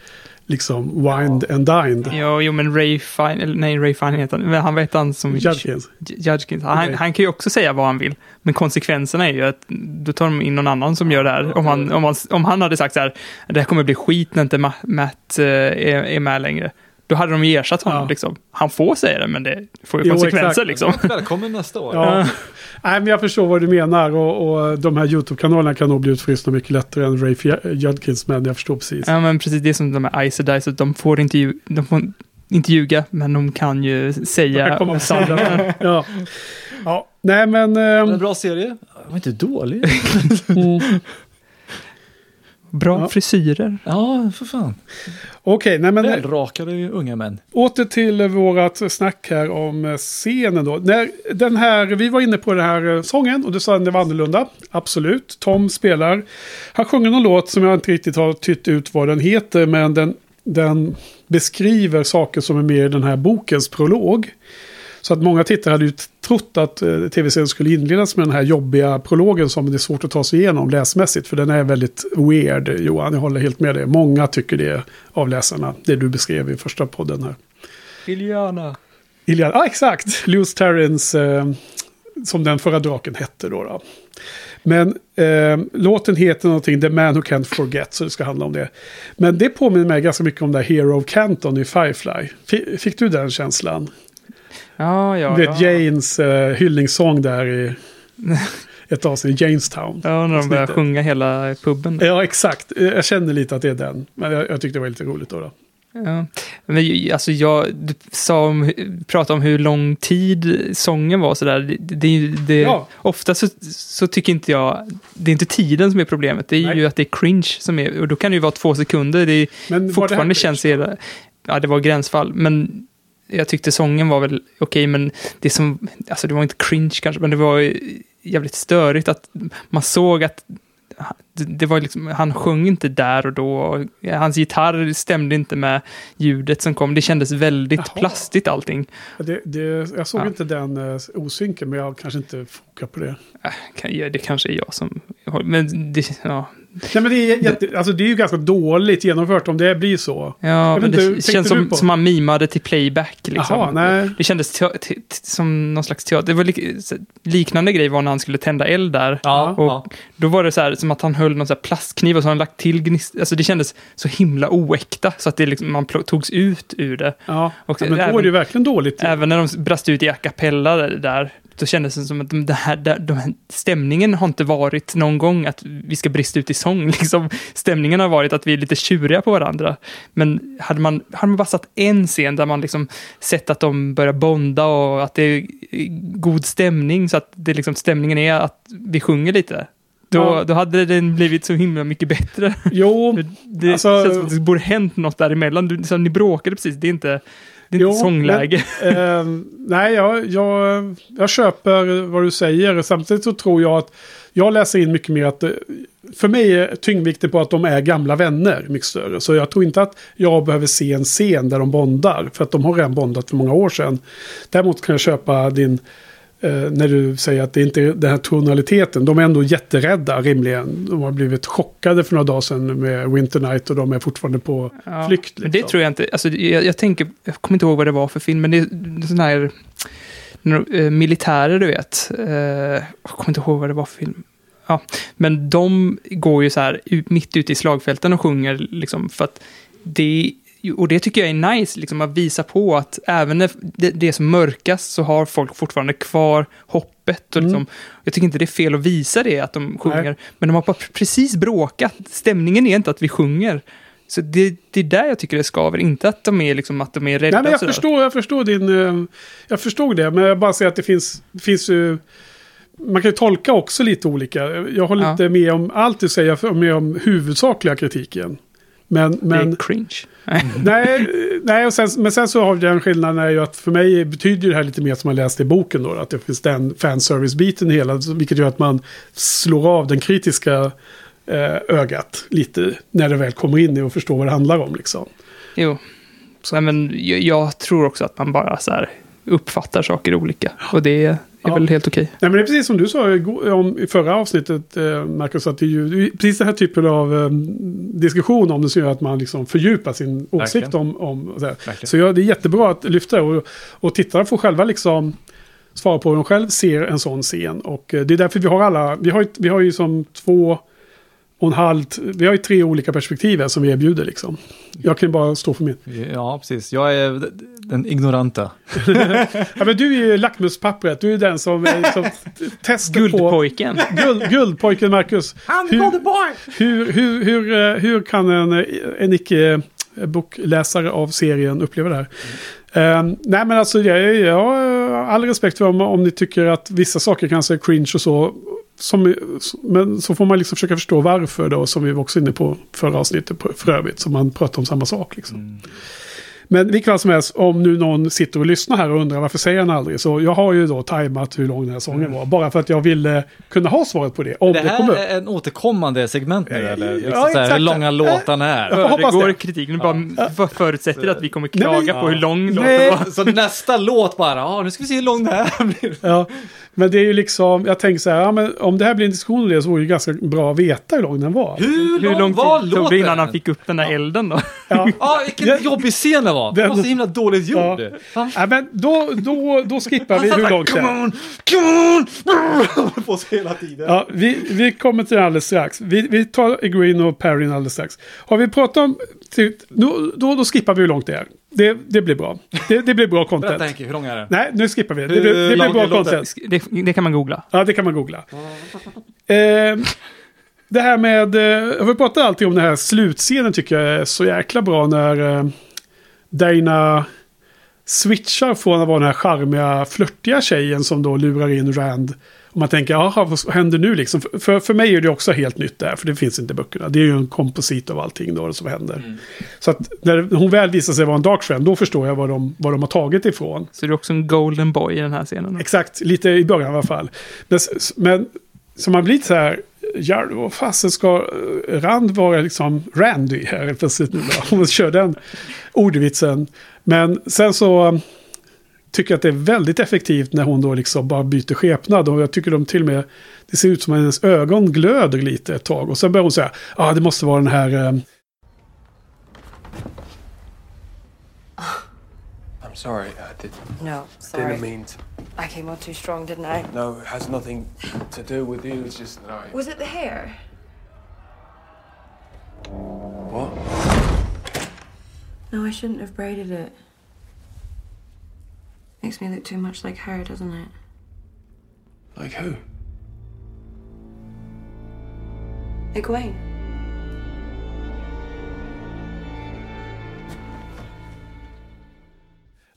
liksom wined and dined. Ja, jo men Ray Fine, nej Ray Fine heter han, han vet han som... Judkins. Judkins. Han, Okej. han kan ju också säga vad han vill. Men konsekvenserna är ju att då tar de in någon annan som gör det här. Om han, om han, om han hade sagt så här, det här kommer bli skit när inte Ma- Matt eh, är, är med längre. Då hade de ju ersatt honom Ja. liksom. Han får säga det, men det får ju Jo, konsekvenser liksom. Välkommen nästa år. Ja. Nej, men jag förstår vad du menar och, och de här YouTube-kanalerna kan nog bli utfrysna mycket lättare än Ray Judkins, men jag förstår precis. Ja, men precis det är som de här Ice Dice, att de får inte, de får inte ljuga, men de kan ju säga sanningen. ja. ja. Nej, men... En ehm, bra serie. Den var inte dålig. mm. Bra Ja. frisyrer. Ja, för fan. Okej, nej men Välrakade unga män. åter till vårat snack här om eh, scenen då. När den här, vi var inne på den här eh, sången och du sa att det var annorlunda. Absolut. Tom spelar. Han sjunger någon låt som jag inte riktigt har tytt ut vad den heter. Men den, den beskriver saker som är med i den här bokens prolog. Så att många tittare hade ju trott att eh, tv-serien skulle inledas med den här jobbiga prologen som det är svårt att ta sig igenom läsmässigt. För den är väldigt weird, Johan. Jag håller helt med dig. Många tycker det av läsarna. Det du beskrev i första podden här. Iliana. Iliad, ah, exakt. Lewis Terrence, eh, som den förra draken hette då. då. Men eh, låten heter någonting, The Man Who Can't Forget, så det ska handla om det. Men det påminner mig ganska mycket om det här Hero of Canton i Firefly. Fi- Fick du den känslan? Ja, ja, du ja. vet Janes eh, hyllningssång där i ett avsnitt, Jamestown. Ja, när de börjar sjunga hela puben. Ja, exakt. Jag känner lite att det är den. Men jag, jag tyckte det var lite roligt då. då. Ja. Men alltså jag du sa om, pratade om hur lång tid sången var sådär. Det, det, det, Ja. Ofta så, så tycker inte jag, det är inte tiden som är problemet. Det är Nej. ju att det är cringe som är, och då kan det ju vara två sekunder. Det är, Men det fortfarande här- känns det, ja det var gränsfall. Men jag tyckte sången var väl okej, men det som, alltså det var inte cringe kanske, men det var jävligt störigt att man såg att det, var liksom, han sjöng inte där och då. och Hans gitarr stämde inte med ljudet som kom. Det kändes väldigt Jaha. plastigt allting. Det, det, jag såg Ja. inte den uh, osynken, men jag kanske inte fokar på det. Äh, det kanske är jag som... Men det, ja, Nej, men det, är, jätte, alltså, det är ju ganska dåligt genomfört om det blir så. ja men inte, det känns som, som man mimade till playback. Liksom. Jaha, nej. Det kändes som någon slags teater. Det var lik, liknande grej var när han skulle tända eld där. Ja, Och ja. Då var det så här som att han höll någon så här plastkniv och så har han lagt till gnist. Alltså det kändes så himla oäkta så att det liksom, man togs ut ur det. Ja, Och ja, men då även- är det ju verkligen dåligt. Även när de brast ut i a cappella där, då kändes det som att de, det här, de här, stämningen har inte varit någon gång att vi ska brista ut i sång. Liksom. Stämningen har varit att vi är lite tjuriga på varandra. Men hade man, hade man bara satt en scen där man liksom sett att de börjar bonda och att det är god stämning, så att det liksom, stämningen är att vi sjunger lite. Då, Ja. då hade den blivit så himla mycket bättre. Jo, Det Alltså- känns som att det borde hänt något däremellan. Du, så ni bråkade precis, det är inte, det är Jo, inte sångläge. eh, nej, jag, jag, jag köper vad du säger. Samtidigt så tror jag att jag läser in mycket mer att eh, för mig är tyngdvikten på att de är gamla vänner mycket större. Så jag tror inte att jag behöver se en scen där de bondar. För att de har redan bondat för många år sedan. Däremot kan jag köpa din... Eh, när du säger att det inte är den här tonaliteten. De är ändå jätterädda rimligen. De har blivit chockade för några dagar sedan med Winter Night och de är fortfarande på Ja, flykt. men Det liksom. tror jag inte. Alltså, jag, jag tänker, jag kommer inte ihåg vad det var för film, men det är sån här eh, militärer, du vet. Eh, jag kommer inte ihåg vad det var för film. Ja, men de går ju så här mitt ute i slagfälten och sjunger liksom för att det och det tycker jag är nice, liksom att visa på att även när det, det är som mörkast så har folk fortfarande kvar hoppet. Och Mm. liksom, Jag tycker inte det är fel att visa det, att de sjunger. Nej. Men de har precis bråkat. Stämningen är inte att vi sjunger. Så det, det är där jag tycker det skaver, inte att de är, liksom, att de är rädda. Nej, men jag sådär. förstår, jag förstår din... eh, Jag förstod det, men jag bara säger att det finns, det finns ju... Man kan ju tolka också lite olika. Jag håller Ja. inte med om allt du säger, jag är med om huvudsakliga kritiken. Men, Det men är cringe. nej, nej och sen, men sen så har vi den skillnaden är ju att för mig betyder det här lite mer som man läst i boken då. Att det finns den fanservice-biten hela, vilket gör att man slår av den kritiska eh, ögat lite när det väl kommer in i och förstår vad det handlar om liksom. Jo. Nej, men jag, jag tror också att man bara så här uppfattar saker olika. Och det är Ja. väl helt okej. Nej men det är precis som du sa i förra avsnittet eh, Marcus. Att det är ju precis den här typen av eh, diskussion om det som gör att man liksom fördjupar sin åsikt Verkligen. om... om så så ja, det är jättebra att lyfta det. Och, och tittarna får själva liksom svara på hur de själv ser en sån scen. Och eh, det är därför vi har alla... Vi har, ju- vi har ju som två och en halv... Vi har ju tre olika perspektiv här som vi erbjuder liksom. Jag kan ju bara stå för min. Ja, precis. Jag är den ignoranta. Ja, men du är ju lackmuspappret. Du är den som, är, som testar på... Guldpojken. Guld, guldpojken Marcus. Hur, hur, hur, hur, eh, hur kan en, en icke-bokläsare av serien uppleva det här? Eh, nej men alltså jag, jag har all respekt för om, om ni tycker att vissa saker kanske är cringe och så. Som, men så får man liksom försöka förstå varför då, som vi var också inne på förra avsnittet på, för övrigt, så man pratar om samma sak. Liksom. Men vilket fall som helst, om nu någon sitter och lyssnar här och undrar varför säger han aldrig, så jag har ju då tajmat hur lång den här sången var, bara för att jag ville kunna ha svaret på det, om Det det, här upp. är en återkommande segment nu, eller? ja, Liksom så här, hur exakt. långa låtarna är. Jag hoppas det. kritiken bara för, förutsätter att vi kommer Nej, men- klaga på hur lång låten var. Så nästa låt bara, ja nu ska vi se hur lång det här blir. Ja, men det är ju liksom, jag tänker så här, ja, men om det här blir en diskussion om det så vore det ganska bra att veta hur lång den var. Hur, Hur lång var tid tog låten? det innan han fick upp den där elden då? Ja. Ja, vilken Den- jobbig scen det var. Den Den- var så himla dåligt gjord. Ja. Ja, men då, då, då skippar vi hur långt det Come är. on, come on! på oss hela tiden. Ja, vi, vi kommer till det alldeles strax. Vi, vi tar Green och Perrin alldeles strax. Har vi pratat om... Till, då, då, då skippar vi hur långt det är. Det, det blir bra. Det, det blir bra Berätta content. Henke, hur lång är den? Nej, nu skippar vi. Det, Hur blir- det blir bra content. Det, det kan man googla. Ja, det kan man googla. Eh, det här med... Eh, jag vill prata alltid om den här slutscenen tycker jag är så jäkla bra när eh, Dana switchar från att vara den här charmiga, flörtiga tjejen som då lurar in Rand. Man tänker, jaha, vad händer nu liksom? För- För, mig är det också helt nytt där, för det finns inte i böckerna. Det är ju en komposit av allting då som händer. Så att när hon väl visar sig vara en Dark Friend, då förstår jag vad de, vad de har tagit ifrån. Så det är också en golden boy i den här scenen. då. Exakt, lite i början i alla fall. Men, men så man blir så här, ja, vad fasen ska eh, Rand vara liksom Randy här helt plötsligt nu då? Om man kör den ordvitsen. Men sen så tycker att det är väldigt effektivt när hon då liksom bara byter skepnad. Och jag tycker de till och med, det ser ut som att hennes ögon glöder lite ett tag. Och sen börjar hon säga, ja ah, det måste vara den här eh, I'm sorry. I did, No, sorry. didn't mean to. I came on too strong, didn't I? No, it has nothing to do with you. It's just that I. Was it the hair? What? No, I shouldn't have braided it. Makes me look too much like her, doesn't it? Like who? Egwene.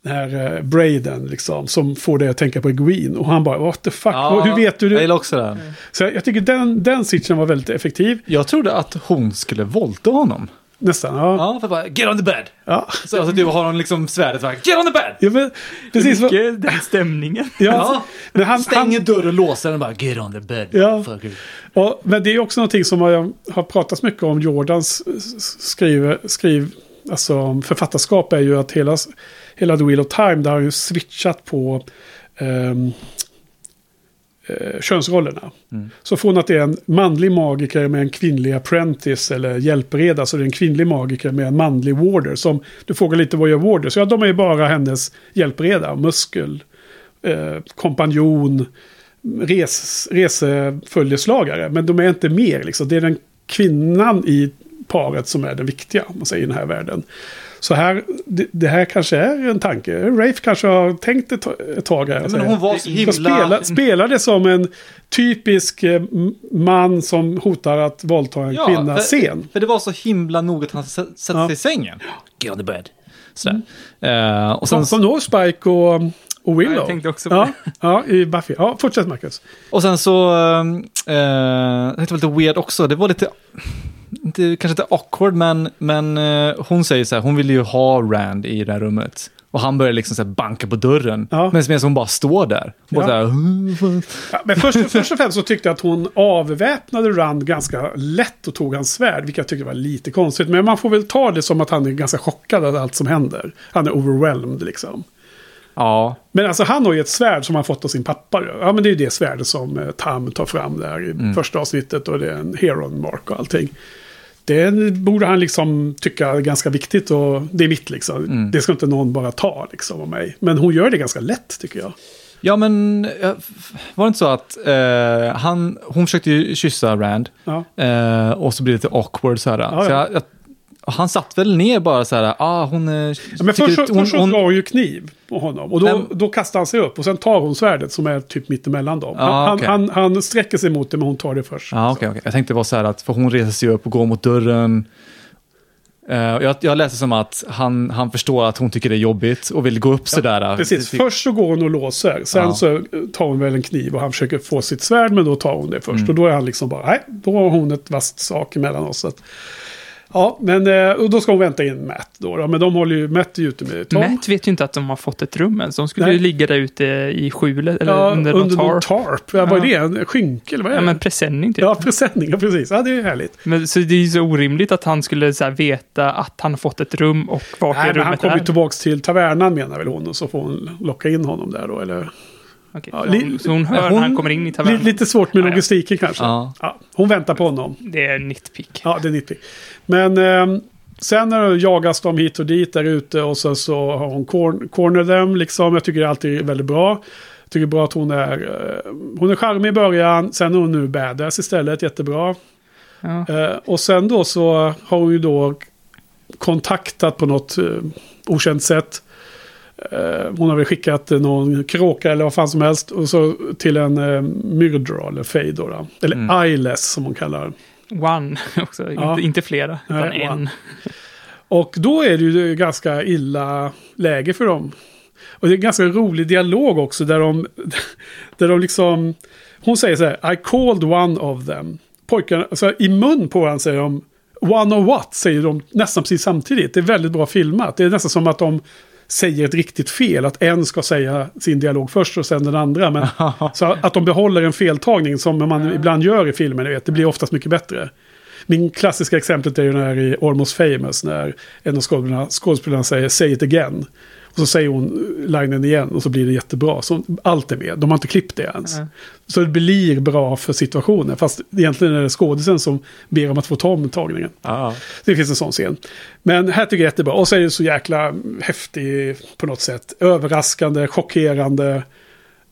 den här eh, Braden liksom, som får dig att tänka på Egwene. Och han bara, what the fuck, Ja, hur vet du Jag det? gillar också den. Så jag, jag tycker den, den switchen var väldigt effektiv. Jag trodde att hon skulle volta honom. Nästan, ja. Ja, för bara, get on the bed. ja. Så alltså, du har hon liksom svärdet, bara, get on the bed! ja men, precis. Mycket den stämningen. Ja, Ja. men han, Stänger han, dörren och låser den och bara, get on the bed. Ja. Och, men det är också någonting som har, har pratats mycket om Jordans skriv, skriv alltså författarskap är ju att hela, hela The Wheel of Time, där har ju switchat på ehm, eh, könsrollerna. Så från att det är en manlig magiker med en kvinnlig apprentice eller hjälpreda så är det en kvinnlig magiker med en manlig warder. Som du frågar lite vad gör warders? Ja, de är ju bara hennes hjälpreda, muskel, eh, kompanjon, res, reseföljeslagare. Men de är inte mer liksom. Det är den kvinnan i paret som är den viktiga, om man säger i den här världen. Så här, det, det här kanske är en tanke. Rafe kanske har tänkt ett, ett tag här. Men säger hon var så himla... spela, spela det som en typisk eh, man som hotar att våldta en Ja, kvinna för- sen. För det var så himla nog att han sätter Ja. sig i sängen. Get on the bed. Sådär. Eh, och sen, Som, då Spike och, och Willow. Ja, jag tänkte också på ja, ja, i Buffy. Ja, fortsätt Marcus. och sen så, eh, det var lite weird också, det var lite, inte, kanske inte awkward, men, men eh, hon säger så här, hon vill ju ha Rand i det här rummet. Och han börjar liksom så banka på dörren, Ja. medan hon bara står där. Ja. så här, Ja, men först, först och främst så tyckte jag att hon avväpnade Rand ganska lätt och tog hans svärd. Vilket jag tyckte var lite konstigt. Men man får väl ta det som att han är ganska chockad av allt som händer. Han är overwhelmed liksom. ja, Men alltså han har ju ett svärd som han fått av sin pappa. Ja men det är ju det svärdet som eh, Tam tar fram där i första avsnittet. Och det är en Heron Mark och allting. Det borde han liksom tycka är ganska viktigt och det är mitt liksom. Det ska inte någon bara ta liksom av mig. Men hon gör det ganska lätt tycker jag. Ja, men var det inte så att eh, han, hon försökte ju kyssa Rand Ja. eh, och så blir det lite awkward så här. Ja, så ja. jag, jag, han satt väl ner bara så här, ah, hon... eh, Ja, men först, hon, först hon, drar ju kniv på honom. Och då, Nej. då kastar han sig upp. Och sen tar hon svärdet som är typ mittemellan dem. Ja, han, okej. han, han, han sträcker sig mot det men hon tar det först. Ja, okej, okej. Jag tänkte var så här att, för hon reser sig upp och går mot dörren. Eh, jag, jag läser som att han, han förstår att hon tycker det är jobbigt och vill gå upp sådär. Precis, först så går hon och låser. Sen Ja. så tar hon väl en kniv och han försöker få sitt svärd men då tar hon det först. Mm. Och då är han liksom bara, nej, då har hon ett vasst sak emellan oss. Att, ja, men eh, och då ska hon vänta in Matt då. då. Men de håller ju, Matt är ju ute med Tom. Matt vet ju inte att de har fått ett rum än, så de skulle Nej. ju ligga där ute i skjulet, eller ja, under, under någon tarp. tarp. Ja, vad är Ja. det? En skynke eller vad är Ja, det? men presenning typ. Ja, presenning. Ja, precis. Ja, det är härligt. Men, så det är ju så orimligt att han skulle så här, veta att han har fått ett rum och vart Nej, det men han rummet kommer ju tillbaka till tavernan menar väl hon. Och så får hon locka in honom där då. Eller, Okej, Ja, så, li- hon, så hon hör hon- när han kommer in i li, tavernan. lite svårt med Ja, ja. logistiken kanske. Ja. Ja, hon väntar på honom. Det är nitpick. Ja, det är nitpick. Men eh, sen när det jagas de hit och dit där ute och så, så har hon corn, corner them liksom. Jag tycker det är alltid väldigt bra. Jag tycker bra att hon är, eh, hon är charmig i början, sen är hon nu badass istället, jättebra. Ja. Eh, och sen då så har hon ju då kontaktat på något eh, okänt sätt. Eh, hon har väl skickat eh, någon kråka eller vad fan som helst. Och så till en eh, Myrdra eller då, då. Eller Mm. Eyeless som hon kallar. One också, Ja. inte, inte flera, utan Nej, en. one. Och då är det ju ganska illa läge för dem. Och det är en ganska rolig dialog också där de, där de liksom... Hon säger så här, I called one of them. Pojkarna, alltså i mun på honom säger de, one of what? Säger de nästan precis samtidigt. Det är väldigt bra filmat. Det är nästan som att de säger ett riktigt fel. Att en ska säga sin dialog först och sen den andra. Men, så att de behåller en feltagning som man ibland gör i filmen. Vet, det blir oftast mycket bättre. Min klassiska exemplet är ju när i Almost famous. När en av skådespelarna, skådespelarna säger say it again. Och så säger hon linen igen och så blir det jättebra. Så allt är med. De har inte klippt det ens. Nej. Så det blir bra för situationen. Fast egentligen är det skådisen som ber om att få ta om tagningen. Ja. Det finns en sån scen. Men här tycker jag jättebra. Och så är det så jäkla häftig på något sätt. Överraskande, chockerande.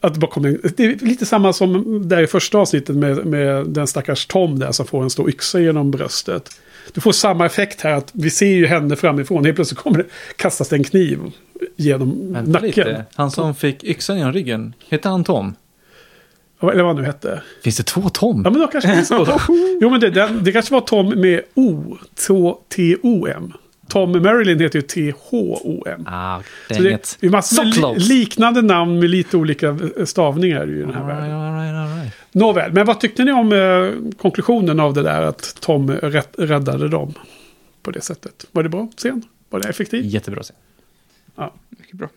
Att det, bara kommer, det är lite samma som där i första avsnittet med, med den stackars Tom där som får en stor yxa genom bröstet. Du får samma effekt här att vi ser ju henne framifrån. Helt plötsligt kommer det kastas det en kniv genom Vänta nacken. lite. Han som fick yxan genom ryggen, heter han Tom? Eller vad han nu hette. Finns det två Tom? Ja men då kanske det är så. Jo men det, det, det kanske var Tom med O. T-O-M. Tom Marilyn heter ju T-H-O-M. Ah, Så det, det är massor So med li, liknande namn med lite olika stavningar i den här All världen. all right, all right. Nåväl, men vad tyckte ni om eh, konklusionen av det där att Tom rätt, räddade dem på det sättet? Var det bra scen? Var det effektivt? Jättebra scen. Mycket bra.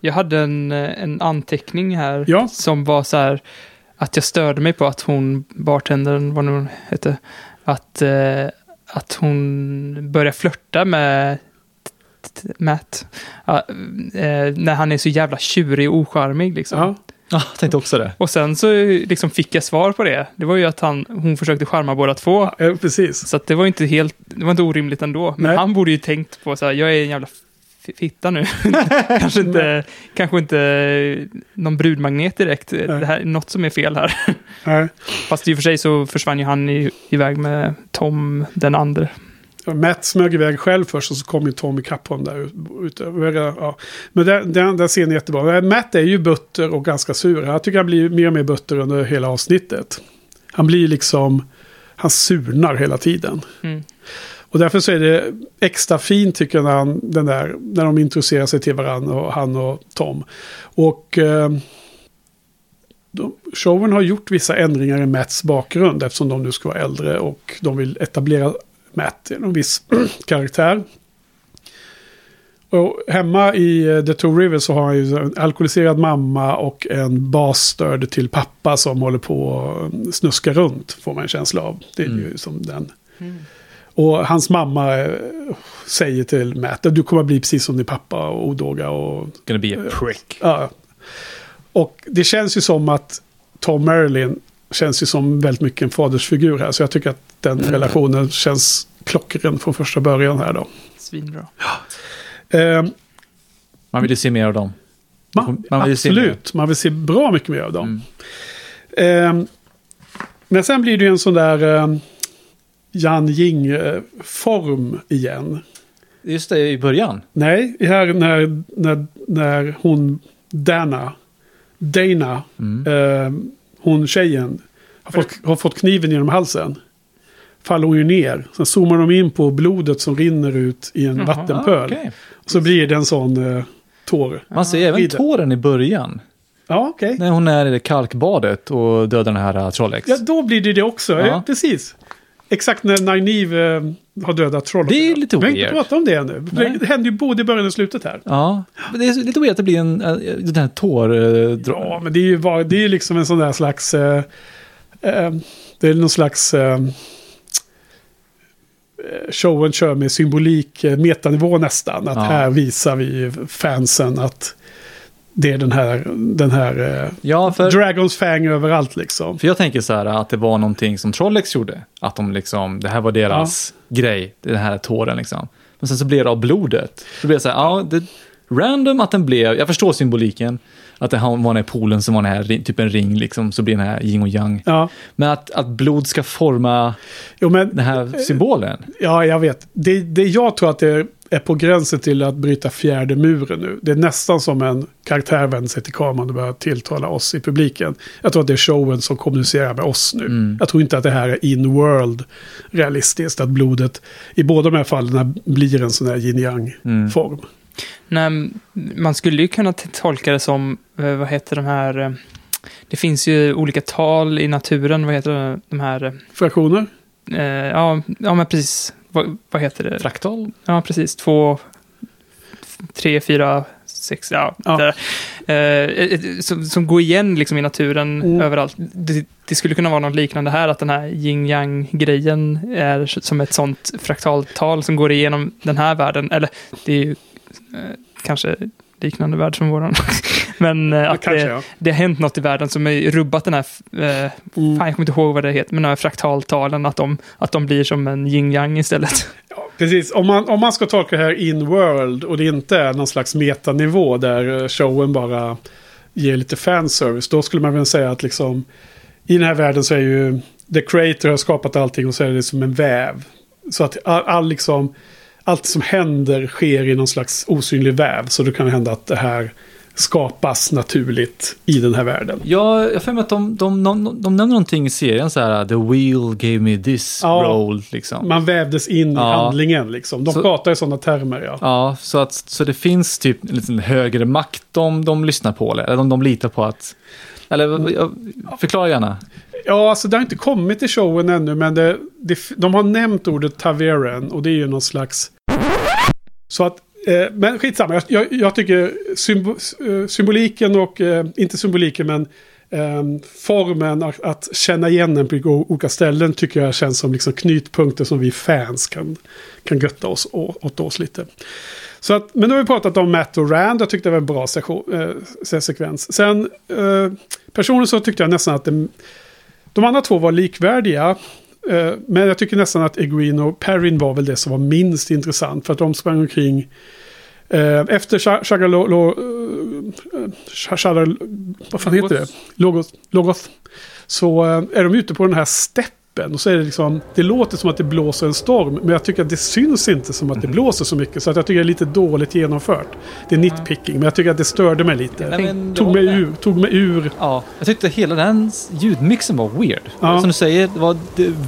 Jag hade en, eh, en anteckning här Ja. som var så här att jag störde mig på att hon, bartendern, vad nu hon hette, att, eh, att hon börjar flörta med Matt. Ja, eh, när han är så jävla tjurig och ocharmig liksom. Ja. Ja, jag tänkte också det. Och sen så liksom fick jag svar på det. Det var ju att han, hon försökte charma båda två. ja, precis. Så att det var inte helt, det var inte orimligt ändå. Men Nej. han borde ju tänkt på så här, jag är en jävla fitta nu. kanske, inte, kanske inte någon brudmagnet direkt. Det här är något som är fel här. Nej. Fast i och för sig så försvann ju han i, iväg med Tom den andra. Matt smög iväg själv först och så kom ju Tom ikapp honom där. Ja. Men den, den, den scenen är jättebra. Matt är ju butter och ganska sur. Jag tycker han blir mer och mer butter under hela avsnittet. Han blir liksom... Han surnar hela tiden. Mm. Och därför så är det extra fint tycker jag när, han, den där, när de introducerar sig till varandra, och han och Tom. Och eh, de, showen har gjort vissa ändringar i Matts bakgrund eftersom de nu ska vara äldre och de vill etablera Matt i en viss karaktär. Och hemma i eh, The Two Rivers så har han ju en alkoholiserad mamma och en bastard till pappa som håller på att snuska runt, får man en känsla av. Det är ju som den. Och hans mamma eh, säger till Matt, du kommer att bli precis som din pappa och odåga och... Gonna be a prick. Ja. Och det känns ju som att Tom Marilyn känns ju som väldigt mycket en fadersfigur här. Så jag tycker att den relationen känns klockren från första början här då. Svinbra. Eh, Man vill ju se mer av dem. man, Man vill ju se absolut, man vill se bra mycket mer av dem. Mm. Eh, men sen blir det ju en sån där eh, Jan Jing-form igen. Just det, i början. Nej, här när, när, när hon, Dana, Dana, Mm. eh, hon tjejen, har fått, har fått kniven genom halsen. faller hon ju ner. Sen zoomar de in på blodet som rinner ut i en Jaha, vattenpöl. Och så blir det en sån uh, tår. Man ser även tåren i början. Ja, okej. När hon är i det kalkbadet och dödar den här uh, Trollex. Ja, då blir det det också. Ja. Ja. Precis. Exakt när Nynaeve uh, har dödat trollet. Det är lite Vi har inte weird. pratat om det ännu. Nej. Det händer ju både i början och slutet här. Ja, men det är lite weird att det blir en, uh, den här tår... Uh, Ja, men det är ju bara, det är liksom en sån där slags... eh, eh, det är någon slags... eh, eh, showen kör med symbolik, eh, metanivå nästan. Att Ja. här visar vi fansen att det är den här, den här eh, ja, för, Dragons fang överallt liksom. för jag tänker så här att det var någonting som Trollex gjorde. Att de liksom, det här var deras grej, den här tåren liksom. Men sen så blev det av blodet. Då blev det så här, ja, det, random att den blev, jag förstår symboliken. Att det var den här poolen som var den här, typ en ring liksom, så blir den här yin och yang. Ja, Men att, att blod ska forma jo, men, den här symbolen. ja jag vet. Det, det, jag tror att det är på gränsen till att bryta fjärde muren nu. Det är nästan som en karaktär vänder sig till kameran och börjar tilltala oss i publiken. Jag tror att det är showen som kommunicerar med oss nu. Mm. Jag tror inte att det här är in-world realistiskt. Att blodet i båda de här fallen blir en sån här yin yang Mm. Nej, man skulle ju kunna tolka det som, eh, vad heter de här, eh, det finns ju olika tal i naturen, vad heter de här, Fraktioner? eh, ja, ja men precis, vad, vad heter det? Fraktal? Ja, precis, två, tre, fyra, sex, ja, Ja. Eh, eh, som, som går igen liksom i naturen Mm. överallt. Det, det skulle kunna vara något liknande här, att den här yin-yang-grejen är som ett sånt fraktaltal som går igenom den här världen. Eller det är ju eh, kanske liknande värld som våran. Men eh, att Kanske det, ja. det har hänt något i världen som har rubbat den här, eh, Mm. fan jag kommer inte ihåg vad det heter, men de här fraktaltalen, att de, att de blir som en yin-yang istället. Ja, precis. Om man, om man ska tolka det här in-world och det inte är någon slags metanivå där eh, showen bara ger lite fanservice. Då skulle man väl säga att liksom i den här världen så är ju The Creator har skapat allting och så är det som en väv. Så att all, all liksom, allt som händer sker i någon slags osynlig väv. Så det kan hända att det här skapas naturligt i den här världen. Ja, jag för mig att de, de, de, de nämner någonting i serien så här, the wheel gave me this Ja. role, liksom. Man vävdes in i Ja. handlingen liksom. De Så- pratar i sådana termer ja. Ja, så, att, så det finns typ en liten högre makt de, de lyssnar på, eller de, de litar på att... Eller förklara gärna. Ja, alltså det har inte kommit till showen ännu, men det, det, de har nämnt ordet Taveren och det är ju någon slags... Så att, eh, men skitsamma, jag, jag, jag tycker symbo, eh, symboliken och, eh, inte symboliken men eh, formen att, att känna igen den på olika ställen tycker jag känns som liksom knytpunkter som vi fans kan, kan götta oss åt oss lite. Så att, men nu har vi pratat om Matt och Rand. Jag tyckte det var en bra sektion, eh, sekvens. Sen eh, personligen så tyckte jag nästan att det, de andra två var likvärdiga. eh, Men jag tycker nästan att Egwene och Perrin var väl det som var minst intressant. För att de sprang omkring. eh, Efter Sha- Shagalo... Lo- eh. Vad fan heter det? Logos. Logos. Så eh, är de ute på den här steppen. Och så är det liksom... Det låter som att det blåser en storm. Men jag tycker att det syns inte som att det blåser så mycket. Så att jag tycker det är lite dåligt genomfört. Det är nitpicking. Men jag tycker att det störde mig lite. Men det tog, mig ur, tog mig ur Ja, jag tyckte hela den ljudmixen var weird. Ja. Som du säger, det var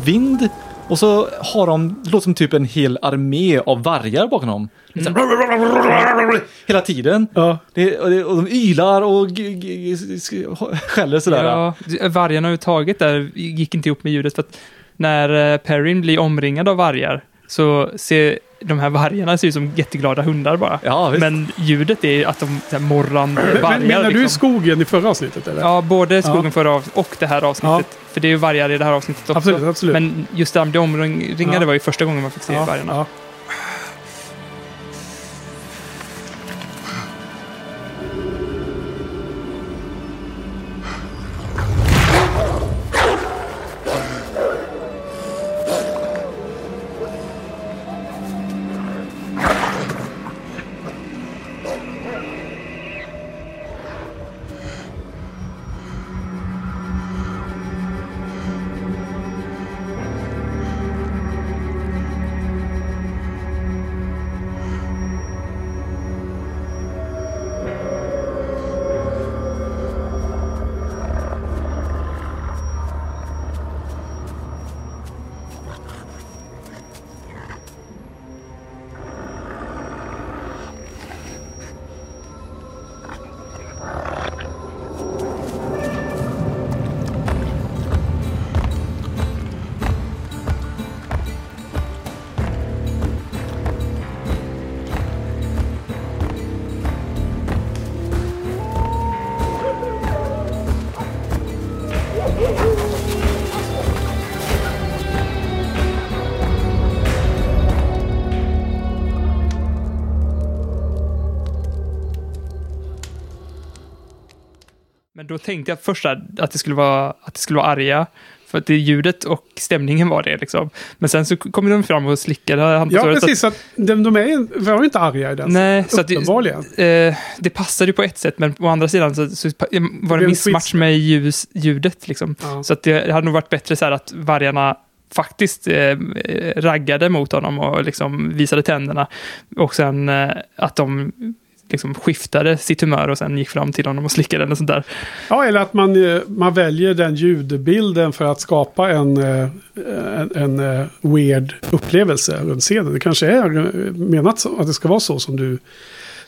vind och så har de, det låter som typ en hel armé av vargar bakom dem. Det så här- Hela tiden. Ja. Det, och, det, och de ylar och skäller sådär. Ja, vargarna överhuvudtaget där gick inte ihop med ljudet. För att när eh, Perrin blir omringad av vargar så ser de här vargarna ser ut som jätteglada hundar bara. Ja. Men ljudet är att de så här, morrande Men, vargar. men menar du liksom. skogen i förra avsnittet eller? Ja, både skogen Ja. förra avsnittet och det här avsnittet. För det är ju vargar i det här avsnittet också. absolut, absolut. Men just där de blir omringade Ja. var ju första gången man fick se ja, vargarna. Då tänkte jag först att att det skulle vara, att det skulle vara arga. För att det ljudet och stämningen var det liksom. Men sen så kom de fram och slickade Ja, precis. Så att de, de är var inte arga i den. Nej, så att det, eh, det passade ju på ett sätt, men å andra sidan så, så var det en missmatch med ljus, ljudet. Liksom. Ja. Så att det hade nog varit bättre så här att vargarna faktiskt eh, raggade mot honom och liksom visade tänderna. Och sen eh, att de liksom skiftade sitt humör och sen gick fram till honom och slickade den och sånt där. Ja, eller att man, eh, man väljer den ljudbilden för att skapa en, eh, en, en eh, weird upplevelse runt scenen. Det kanske är menat att det ska vara så som du...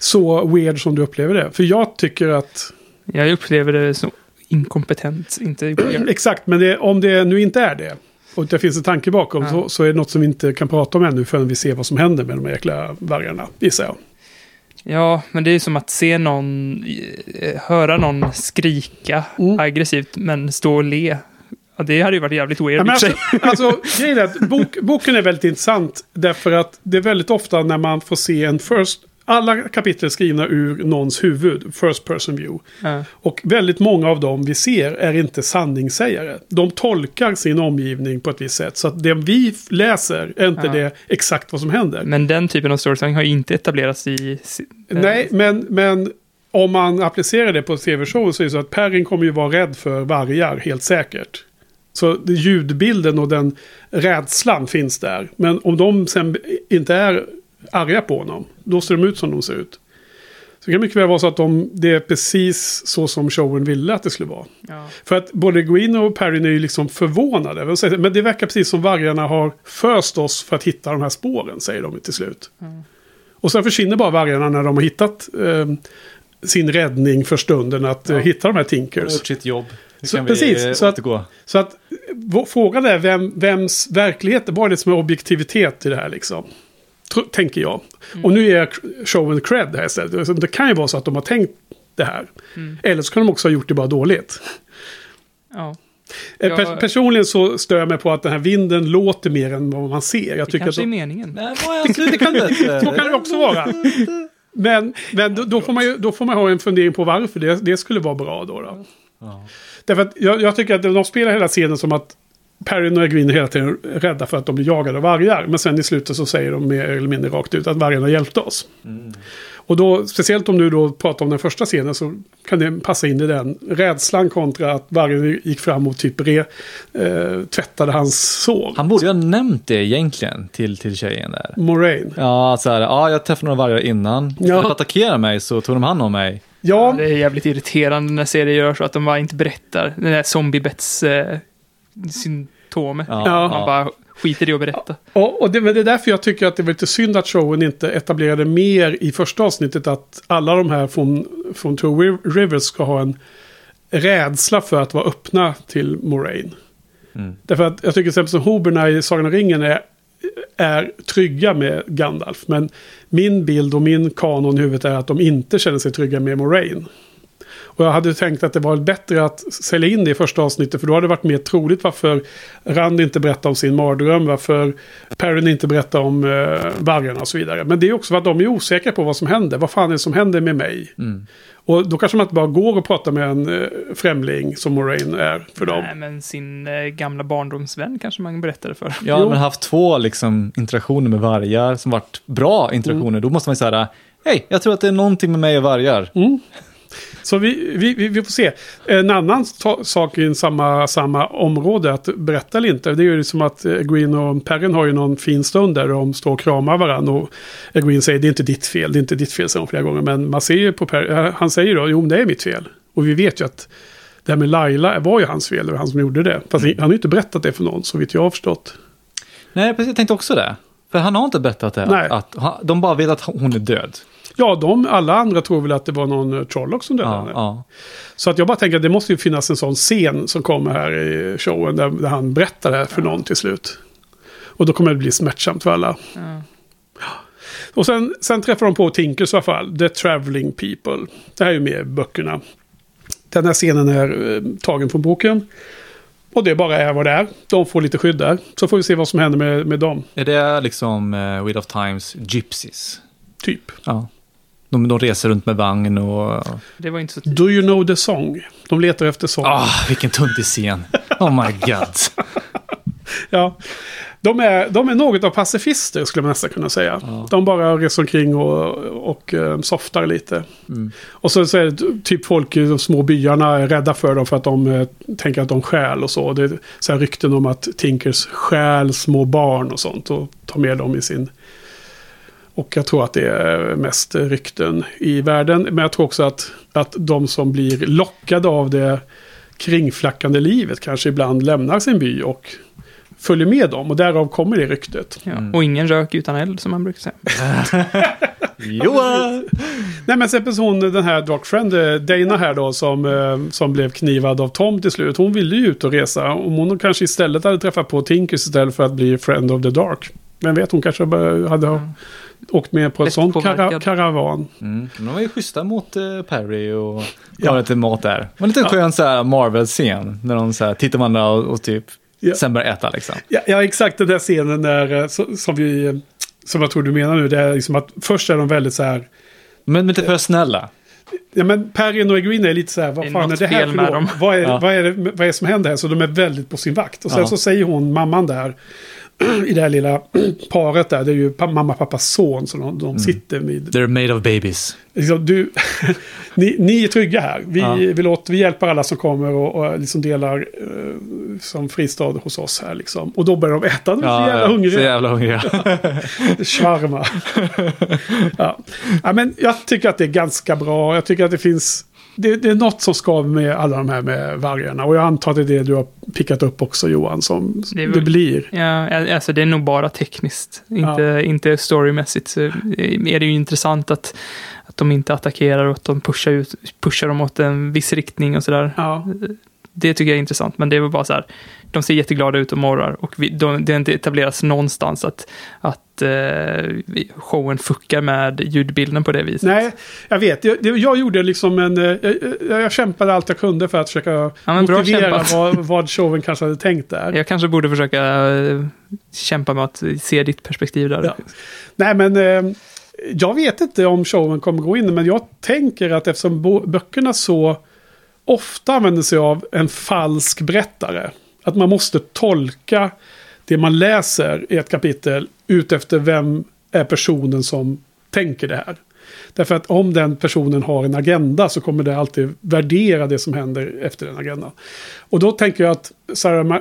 Så weird som du upplever det. För jag tycker att... Jag upplever det så inkompetent, inte. Exakt, men det, om det nu inte är det. Och det finns en tanke bakom. Ja. Så, så är det något som vi inte kan prata om ännu förrän vi ser vad som händer med de här jäkla vargarna. Gissar jag. Ja, men det är ju som att se någon, eh, höra någon skrika Mm. aggressivt men stå och le. Ja, det hade ju varit jävligt weird Ja, alltså, alltså, grejen är att bok, boken är väldigt intressant. Därför att det är väldigt ofta när man får se en first... Alla kapitel är skrivna ur någons huvud, first person view. Ja. Och väldigt många av dem vi ser är inte sanningssägare. De tolkar sin omgivning på ett visst sätt. Så att det vi läser är inte Ja. det exakt vad som händer. Men den typen av storytelling har inte etablerats i... eh, Nej, men, men om man applicerar det på tv-show så är det så att Perrin kommer ju vara rädd för vargar, helt säkert. Så ljudbilden och den rädslan finns där. Men om de sen inte är arga på honom, då ser de ut som de ser ut. Så det kan mycket väl vara så att de, det är precis så som showen ville att det skulle vara. Ja. För att både Gwyn och Perrin är ju liksom förvånade. Men det verkar precis som vargarna har först oss för att hitta de här spåren, säger de till slut. Och sen försvinner bara vargarna när de har hittat eh, sin räddning för stunden att eh, hitta de här Han har Tinkers. gjort sitt jobb. Så- precis, vi så att-. Så att eh, vår- frågan är vem, vems verklighet, vad är det som är objektivitet i det här liksom? Tänker jag. Och nu är showen cred här istället. Så Det kan ju vara så att de har tänkt det här. Eller så kan de också ha gjort det bara dåligt. ja. Eh. Per, personligen så stör jag mig på att den här vinden låter mer än vad man ser. Jag Det tycker att kanske är de, meningen. Nej, är slutet? så kan det också vara. Men, men då, då, får man ju, då får man ha en fundering på varför det, det skulle vara bra då. då. Ja. Därför att jag, jag tycker att de spelar hela scenen som att Perrin och Egwin är hela tiden rädda för att de blir jagade av vargar. Men sen i slutet så säger de mer eller mindre rakt ut att vargarna hjälpte oss. Och då, speciellt om du då pratar om den första scenen så kan det passa in i den. Rädslan kontra att vargen gick fram och typ re, eh, tvättade hans sår. Han borde ju ha nämnt det egentligen till, till tjejen där. Moraine. Ja, så här, ja, jag träffade några vargar innan. Ja. För att attackera mig så tog de hand om mig. Ja, Det är jävligt irriterande när serier gör så att de bara inte berättar. Den där zombiebets eh, symptomet. Ja, Ja. Man bara skiter i att berätta. Och, och det, men det är därför jag tycker att det är lite synd att showen inte etablerade mer i första avsnittet att alla de här från, från Two Riv- Rivers ska ha en rädsla för att vara öppna till Moraine. Mm. Därför att jag tycker till exempel som Hoberna i Sagan om ringen är, är trygga med Gandalf. Men min bild och min kanon i huvudet är att de inte känner sig trygga med Moraine. Och jag hade tänkt att det var bättre att sälja in det i första avsnittet. För då hade det varit mer troligt varför Rand inte berättar om sin mardröm. Varför Perrin inte berättar om uh, vargarna och så vidare. Men det är också för att de är osäkra på vad som händer. Vad fan är det som händer med mig? Mm. Och då kanske man inte bara går och pratar med en uh, främling som Moraine är för dem. Nej, men sin eh, gamla barndomsvän kanske man berättade för. Ja, Jo. men haft två liksom, interaktioner med vargar som varit bra interaktioner. Då måste man ju säga, hej, jag tror att det är någonting med mig och vargar. Så vi, vi, vi, får se. En annan sak i samma, samma område att berätta eller inte. Det är ju som att eh, Gwyn och Perrin har ju någon fin stund där de står och kramar varandra. Och Gwyn säger det är inte ditt fel, det är inte ditt fel, säger hon flera gånger. Men man ser ju på Per, han säger då, jo det är mitt fel. Och vi vet ju att det här med Laila var ju hans fel, det var han som gjorde det. Fast han har ju inte berättat det för någon, så vitt jag har förstått. Nej, precis, jag tänkte också det. För han har inte berättat det. Nej. Att, att, de bara vet att hon är död. Ja, de, alla andra tror väl att det var någon uh, Trollock som dödade Ja, henne. ja. Så att jag bara tänker att det måste ju finnas en sån scen som kommer här i showen där, där han berättar det här för någon till slut. Och då kommer det bli smärtsamt för alla. Ja. Och sen, sen träffar de på Tinkers i alla fall. The Traveling People. Det här är ju med i böckerna. Den här scenen är eh, tagen från boken. Och det bara är vad det är. De får lite skydd där. Så får vi se vad som händer med, med dem. Är det liksom uh, Wheel of Times Gypsies? Typ. Ja. De, de reser runt med vagn och... Det var inte så... Do you know the song? De letar efter sånt. Ah, vilken tuntig scen. Oh my god. Ja. De är, de är något av pacifister skulle man nästan kunna säga. De bara reser omkring och, och eh, softar lite. Och så, så är det typ folk i de små byarna är rädda för dem för att de eh, tänker att de stjäl och så. Det är så här rykten om att Tinkers stjäl små barn och sånt och tar med dem i sin... Och jag tror att det är mest rykten i världen. Men jag tror också att, att de som blir lockade av det kringflackande livet kanske ibland lämnar sin by och följer med dem. Och därav kommer det ryktet. Ja. Och ingen rök utan eld, som man brukar säga. Johan! Nej men exempelvis hon, den här Dark Friend, eh, Dana här då, som, eh, som blev knivad av Tom till slut. Hon ville ju ut och resa. Om hon kanske istället hade träffat på Tinkers istället för att bli Friend of the Dark. Vem vet, hon kanske bara hade ha åkt med på Lätt sånt kara karavan. Mm. De var ju schyssta mot eh, Perry och Ja. lite mat där. Det var en Ja. skön så här Marvel-scen. När de så här, tittar man där och, och typ Ja. sen börjar äta liksom. Ja, ja, exakt den där scenen där, eh, så- som vi... eh, Som jag tror du menar nu, det är liksom att först är de väldigt så här... Men lite för snälla. Ja men Perrin och Egwene är lite så här, vad är fan är det här för med något? dem. Vad är, Ja. vad, är det, vad är det som händer här? Så de är väldigt på sin vakt. Och sen Ja. så säger hon, mamman där, i det här lilla paret där, det är ju mamma och pappas son som de, Mm. de sitter vid. They're made of babies. Liksom, du, ni, ni är trygga här. Vi, Ja. vi, låter, vi hjälper alla som kommer och, och liksom delar eh, som fristad hos oss här liksom. Och då börjar de äta, de är så jävla Så hungriga. jävla hungriga. Svarma. ja. ja, men jag tycker att det är ganska bra. Jag tycker att det finns... Det, det är något som skaver med alla de här med vargarna. Och jag antar att det är det du har pickat upp också Johan. Som Det det, väl- blir. Ja, alltså det är nog bara tekniskt. Inte, inte storymässigt så är det ju intressant att, att de inte attackerar och att de pushar, ut, pushar dem åt en viss riktning och sådär. Ja. Det tycker jag är intressant, men det är väl bara så här. De ser jätteglada ut och morrar och vi, de, det har inte etablerats någonstans att, att eh, showen fuckar med ljudbilden på det viset. Nej, jag vet. Jag, jag gjorde liksom en... eh, Jag, jag, kämpade allt jag kunde för att försöka bra motivera vad, vad showen kanske hade tänkt där. Jag kanske borde försöka eh, kämpa med att se ditt perspektiv där. Ja. Nej, men eh, jag vet inte om showen kommer gå in, men jag tänker att eftersom böckerna så ofta använder sig av en falsk berättare, att man måste tolka det man läser i ett kapitel utefter vem är personen som tänker det här. Därför att om den personen har en agenda så kommer det alltid värdera det som händer efter den agendan. Och då tänker jag att Sarah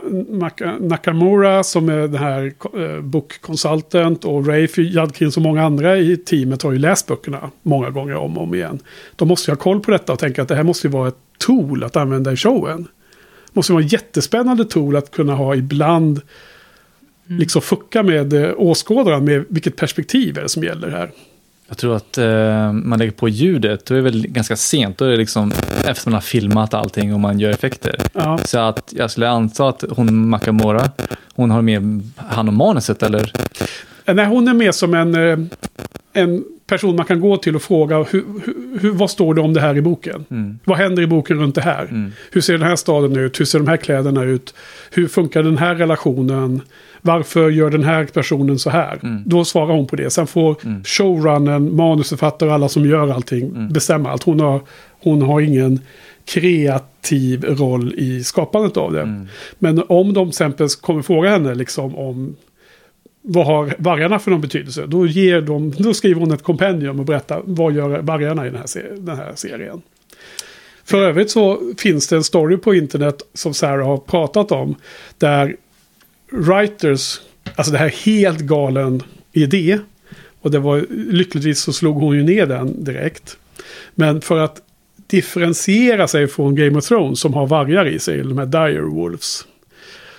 Nakamura som är den här eh, book consultant och Rafe Judkins och många andra i teamet har ju läst böckerna många gånger om och om igen. De måste ju ha koll på detta och tänka att det här måste ju vara ett tool att använda i showen. Det måste vara ett jättespännande tool att kunna ha ibland liksom fucka med eh, åskådaren med vilket perspektiv är det som gäller här. Jag tror att eh, man lägger på ljudet, då är det väl ganska sent. Då är det liksom efter man har filmat allting och man gör effekter. Ja. Så att jag skulle anta att hon Makamora, hon har med hand om manuset eller? Eh, Nej, hon är med som en, eh, en person man kan gå till och fråga hur, hur, vad står det om det här i boken? Mm. Vad händer i boken runt det här? Mm. Hur ser den här staden ut? Hur ser de här kläderna ut? Hur funkar den här relationen? Varför gör den här personen så här? Mm. Då svarar hon på det. Sen får Mm. showrunnen, manusförfattare och alla som gör allting Mm. bestämma allt. Hon har, hon har ingen kreativ roll i skapandet av det. Mm. Men om de till exempel kommer fråga henne liksom om vad har vargarna för någon betydelse? Då, ger de, då skriver hon ett kompendium och berättar vad gör vargarna i den här, den här serien. För övrigt så finns det en story på internet som Sarah har pratat om. Där writers, alltså det här är helt galen idé. Och det var lyckligtvis så slog hon ju ner den direkt. Men för att differentiera sig från Game of Thrones som har vargar i sig, de här dire wolves.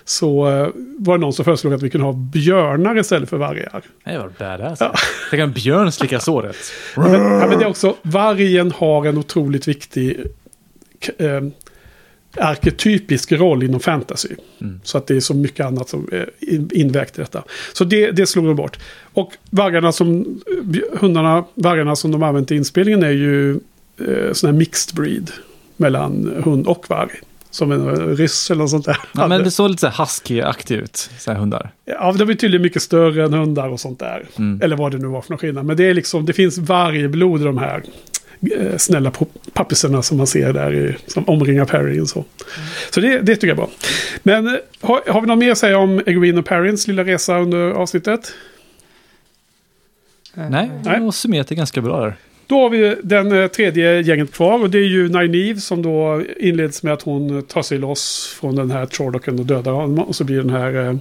Så eh, var det någon som föreslog att vi kunde ha björnar istället för vargar. Det var badass. Tänk en björn slicka såret. Men, ja, men det är också, vargen har en otroligt viktig eh, arketypisk roll inom fantasy. Mm. Så att det är så mycket annat som är in- invägt i detta. Så det, det slog de bort. Och vargarna som, hundarna, vargarna som de använt i inspelningen är ju eh, sån här mixed breed. Mellan hund och varg. Som en ryss eller något sånt där. Ja, men det såg lite så husky-aktigt ut, så här hundar. Ja, de är tydligen mycket större än hundar och sånt där. Mm. Eller vad det nu var för någon skillnad. Men det är liksom, det finns vargblod i de här. eh, snälla pappisarna som man ser där i, som omringar Perry och så. Så det, det tycker jag är bra. Men eh, har, har vi något mer att säga om Egwene och Perrins lilla resa under avsnittet? Eh, Nej, Nej. du har summerat det ganska bra där. Då har vi den eh, tredje gänget kvar och det är ju Nynaeve som då inleds med att hon tar sig loss från den här Trollocken och dödar honom. Och så blir den här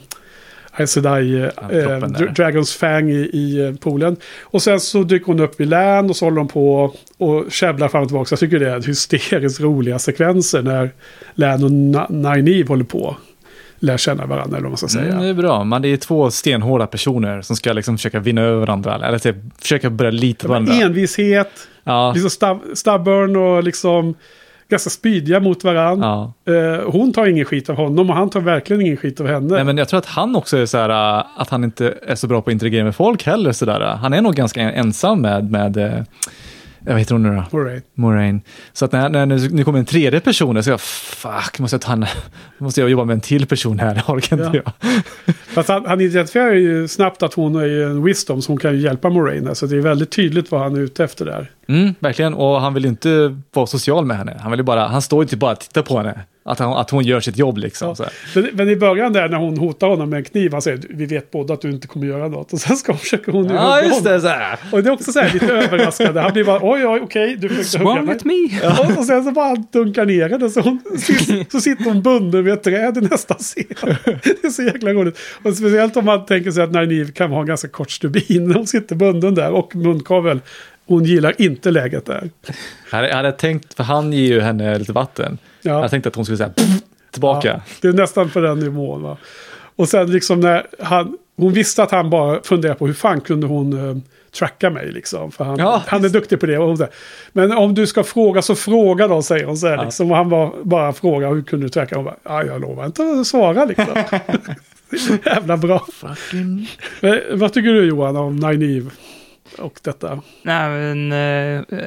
eh, Sedai, eh, Dragons Fang i, i eh, poolen. Och sen så dyker hon upp vid land och så håller de på och käbblar fram och tillbaka. Så jag tycker det är hysteriskt roliga sekvenser när Lan och Na- Nynaeve håller på. Lär känna varandra eller vad man ska säga. Mm, det är bra, men det är två stenhårda personer som ska liksom försöka vinna över varandra. Eller typ, försöka börja lita på varandra. Envishet, Ja, liksom stab- stubborn och liksom ganska spydiga mot varandra. ja. Eh, hon tar ingen skit av honom och han tar verkligen ingen skit av henne. Nej, men jag tror att han också är så här, äh, att han inte är så bra på att interagera med folk heller. Så där. Han är nog ganska ensam med, med äh, vad heter hon nu då? Right. Moraine. Så att när, när nu nu kommer en tredje person, så jag, fuck, måste jag, ta en, måste jag jobba med en till person här, det orkar inte Ja. jag. Fast han, han identifierar ju snabbt att hon är en wisdom som kan ju hjälpa Moraine. Så det är väldigt tydligt vad han är ute efter där. Mm, verkligen, och han vill ju inte vara social med henne. Han vill bara, han står ju inte bara och tittar på henne. Att, han, att hon gör sitt jobb liksom. Ja. Så här. Men, men i början där när hon hotar honom med en kniv, han säger vi vet båda att du inte kommer göra något. Och sen ska hon försöka hon Ja, just det. Så här. Och det är också så här lite överraskande. Han blir bara oj, oj, okej, du försökte hugga mig. me. Och, och sen så bara dunkar ner henne så, hon, så sitter hon bunden vid ett träd i nästa scen. Det är så jäkla roligt. Och speciellt om man tänker sig att Nynaeve kan ha en ganska kort stubin. Hon sitter bunden där och munkavel. Hon gillar inte läget där. Jag hade, jag hade tänkt, för han ger ju henne lite vatten. Ja. Jag tänkte att hon skulle säga tillbaka. Ja, det är nästan på den nivån. Va? Och sen liksom när han, hon visste att han bara funderade på hur fan kunde hon eh, tracka mig liksom. För han, Ja, han är duktig på det. Och hon säger, Men om du ska fråga så fråga då, säger hon så här. Ja. Liksom, och han bara, bara frågar hur kunde du tracka? Hon bara, ja, jag lovar inte att svara liksom. Jävla bra. Fucking... Men, vad tycker du Johan om Nynaeve och detta? Nej, men eh,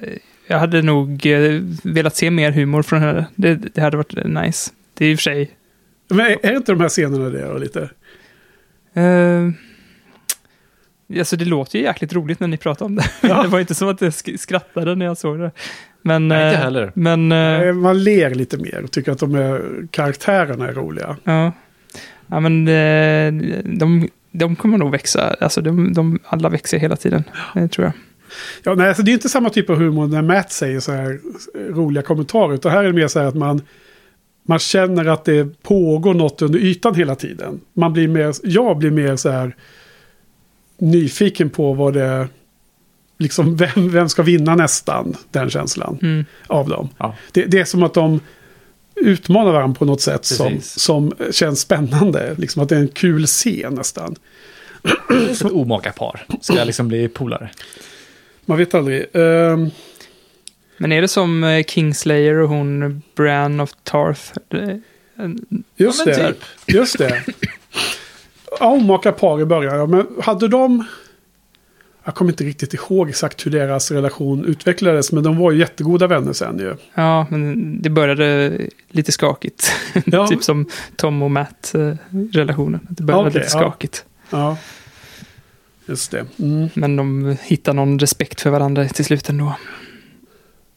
jag hade nog eh, velat se mer humor från henne. Det, det hade varit nice. Det är i och för sig... Men är, är inte de här scenerna det då, lite? Eh, alltså det låter ju jäkligt roligt när ni pratar om det. Ja. det var inte som att jag sk- skrattade när jag såg det. Men, Nej, inte eh, heller. Men, eh, Man ler lite mer och tycker att de är, karaktärerna är roliga. ja. Ja, men de, de kommer nog växa. Alltså de, de alla växer hela tiden, tror jag. Ja, nej, alltså det är inte samma typ av humor när Matt säger så här roliga kommentarer. Utan här är det mer så här att man, man känner att det pågår något under ytan hela tiden. Man blir mer, jag blir mer så här nyfiken på vad det liksom vem, vem ska vinna nästan, den känslan Mm. av dem. Ja. Det, det är som att de utmanar varandra på något sätt som, som känns spännande. Liksom att det är en kul scen nästan. Som ett omaka par. Ska liksom bli polare. Man vet aldrig. Ehm, Men är det som eh, Kingslayer och hon Bran of Tarth? En- Just Ja, det. typ. Just det. Ja, omaka par i början. Ja, men hade de... Jag kommer inte riktigt ihåg exakt hur deras relation utvecklades. Men de var ju jättegoda vänner sen ju. Ja, men det började lite skakigt. Ja. typ som Tom och Matt-relationen. Det började Okej, lite ja. skakigt. Ja. Just det. Mm. Men de hittar någon respekt för varandra till slut ändå.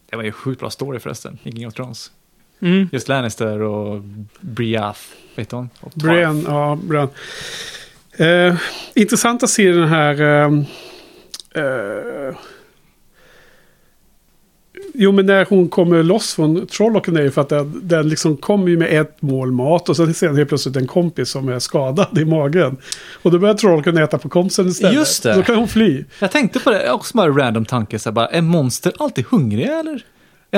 Det var ju sjukt bra story förresten, i Game of Thrones. Mm. Just Lannister och Briath, vet hon? Brian, ja, Brian. Eh, intressant att se den här... ehm, eh, jo, men när hon kommer loss från Trollocken är ju för att den, den liksom kommer ju med ett mål mat och sen ser den helt plötsligt en kompis som är skadad i magen. Och då börjar Trollocken äta på kompisen istället. Just det. Då kan hon fly. Jag tänkte på det, också bara random tanke, så här, bara, är monster alltid hungriga eller?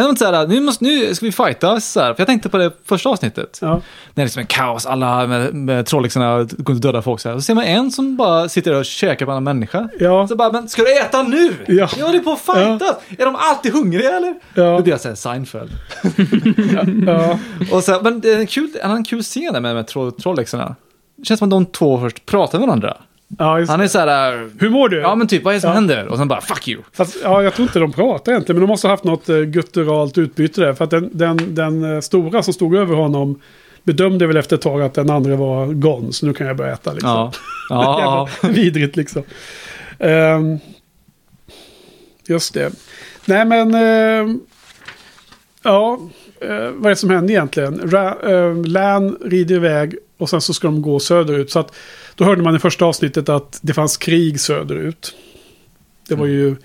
De inte så här, nu, måste, nu ska vi fightas, så här, för jag tänkte på det första avsnittet. Ja. När det är liksom en kaos, alla med, med trollixarna går och dödar folk så här. Så ser man en som bara sitter där och käkar på en annan människa. Ja. Så bara, men ska du äta nu? Ja. Jag håller på att fightas! Är de alltid hungriga eller? Ja. Då blir jag såhär Seinfeld. ja. Och så, här, men det är en kul, en annan kul scen där med, med troll, trollixarna. Det känns som att de två först pratar med varandra. Ja just Han är så här, Hur mår du? ja men typ vad är det som Ja. händer? Och sen bara, fuck you. Fast, ja, jag tror inte de pratar egentligen, men de måste ha haft något uh, gutturalt utbyte där. För att den, den, den eh, stora som stod över honom bedömde väl efter ett tag att den andra var gone, så nu kan jag börja äta liksom. Ja. Ja, vidrigt liksom. Ehm, just det. nej men... Eh, ja, eh, vad är det som händer egentligen? Ra, eh, Lan rider iväg och sen så ska de gå söderut. Så att, då hörde man i första avsnittet att det fanns krig söderut. Det var ju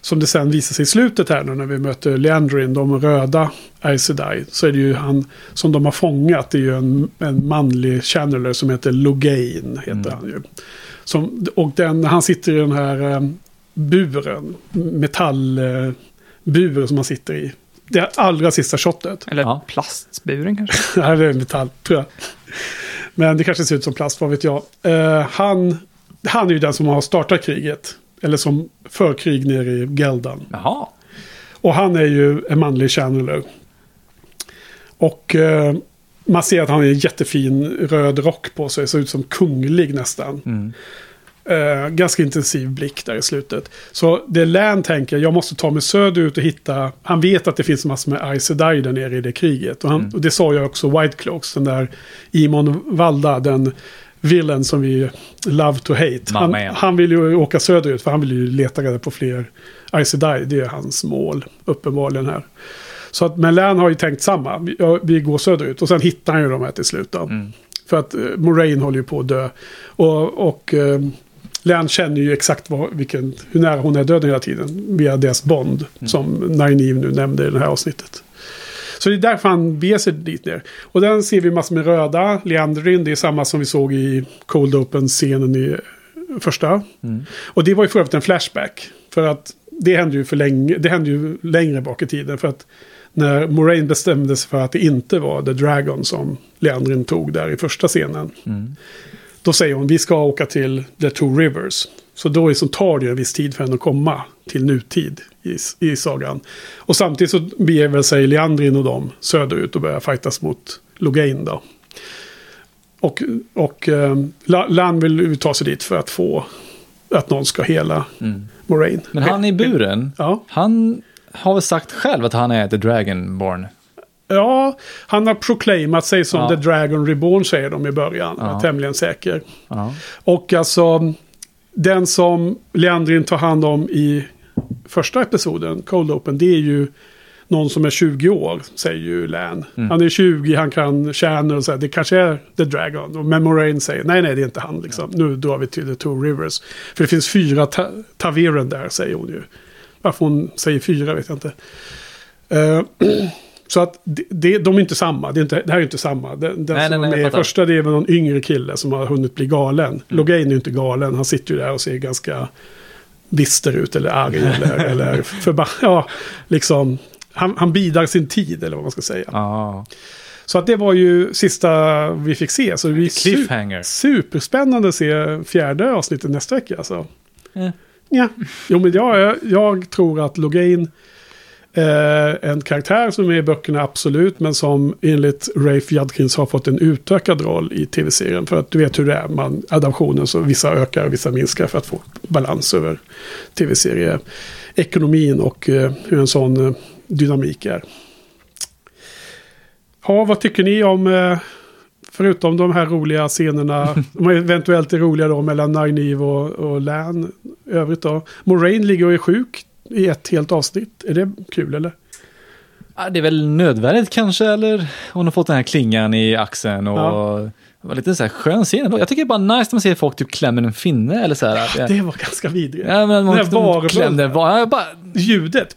som det sen visar sig i slutet här nu när vi möter Leandrin, de röda Aes. Så är det ju han som de har fångat. Det är ju en, en manlig channeler som heter Logain. Heter han ju. Som, och den, han sitter i den här eh, buren. Metallburen eh, som han sitter i. Det allra sista shotet. Eller Ja. plastburen kanske. Det här är metall, tror jag. Men det kanske ser ut som plast, vad vet jag. Eh, han, han är ju den som har startat kriget. Eller som för krig nere i Geldan. Jaha. Och han är ju en manlig channeler. Och eh, man ser att han har en jättefin röd rock på sig. Ser ut som kunglig nästan. Mm. Eh, ganska intensiv blick där i slutet. Så det Lan tänker, jag måste ta mig söderut och hitta... Han vet att det finns massor med Aes Sedai där nere i det kriget. Och, han, Mm. och det sa jag också White Cloaks, den där Imon Valda, den villain som vi love to hate. Han, han vill ju åka söderut för han vill ju leta reda på fler Aes Sedai. Det är hans mål, uppenbarligen här. Så att, men Lan har ju tänkt samma. Vi, ja, vi går söderut och sen hittar han ju de här till slut. Då. Mm. För att eh, Moraine håller ju på att dö. Och, och eh, Leanne känner ju exakt vad, vilken, hur nära hon är döden hela tiden. Via deras bond. Som Nynaeve nu nämnde i det här avsnittet. Så det är därför han beger sig dit ner. Och den ser vi massor med röda. Leandrin, det är samma som vi såg i Cold Open-scenen i första. Mm. Och det var ju för övrigt en flashback. För att det hände ju, för länge, det hände ju längre bak i tiden. För att när Moraine bestämde sig för att det inte var The Dragon som Leandrin tog där i första scenen. Mm. Då säger hon vi ska åka till The Two Rivers. Så då är så tar det en viss tid för henne att komma till nutid i, i sagan. Och samtidigt så beger sig Leandrin och dem söderut och börjar fightas mot Logain då. Och, och eh, La- Lan vill ta sig dit för att få att någon ska hela Mm. Moraine. Men han i buren, Ja. han har väl sagt själv att han är The Dragonborn. Ja, han har proclaimat sig som Ja. The Dragon Reborn säger de i början. Jag är Ja. tämligen säker. Ja. Och alltså den som Leandrin tar hand om i första episoden, Cold Open, det är ju någon som är 20 år, säger ju Lan. Mm. Han är 20, han kan tjäna och så här, det kanske är The Dragon. Och Men Moraine säger, nej nej det är inte han liksom. Nu drar vi till The Two Rivers. För det finns fyra ta taviren där, säger hon ju. Varför hon säger fyra vet jag inte. Eh, så att det, de är inte samma. Det, är inte, det här är inte samma. Den, den Nej, som nej, nej, är med i första det är väl någon yngre kille som har hunnit bli galen. Mm. Logain är ju inte galen. Han sitter ju där och ser ganska bister ut eller arg eller, eller förbannad. Ja, liksom. Han, han bidar sin tid eller vad man ska säga. Ja. Så att det var ju sista vi fick se. Så det blir su- Cliffhanger. superspännande att se fjärde avsnittet nästa vecka. Alltså. Eh. Ja, jo men jag, jag tror att Logain är en karaktär som är i böckerna absolut. Men som enligt Rafe Judkins har fått en utökad roll i tv-serien. För att du vet hur det är. Man, adaptionen så vissa ökar och vissa minskar för att få balans över tv-serieekonomin och eh, hur en sån eh, dynamik är. Ja, vad tycker ni om, eh, förutom de här roliga scenerna, de eventuellt är roliga då mellan Nynaeve och, och Lan, övrigt då. Moraine ligger och är sjuk i ett helt avsnitt. Är det kul eller? Ja, det är väl nödvändigt kanske, eller hon har fått den här klingan i axeln och Ja. det var lite så här skön scen ändå. Jag tycker det är bara nice när man ser folk typ klämmer en finne eller så här. Det var ganska vidrigt. Ja, men man varulven. klämde, var, jag bara, Ljudet.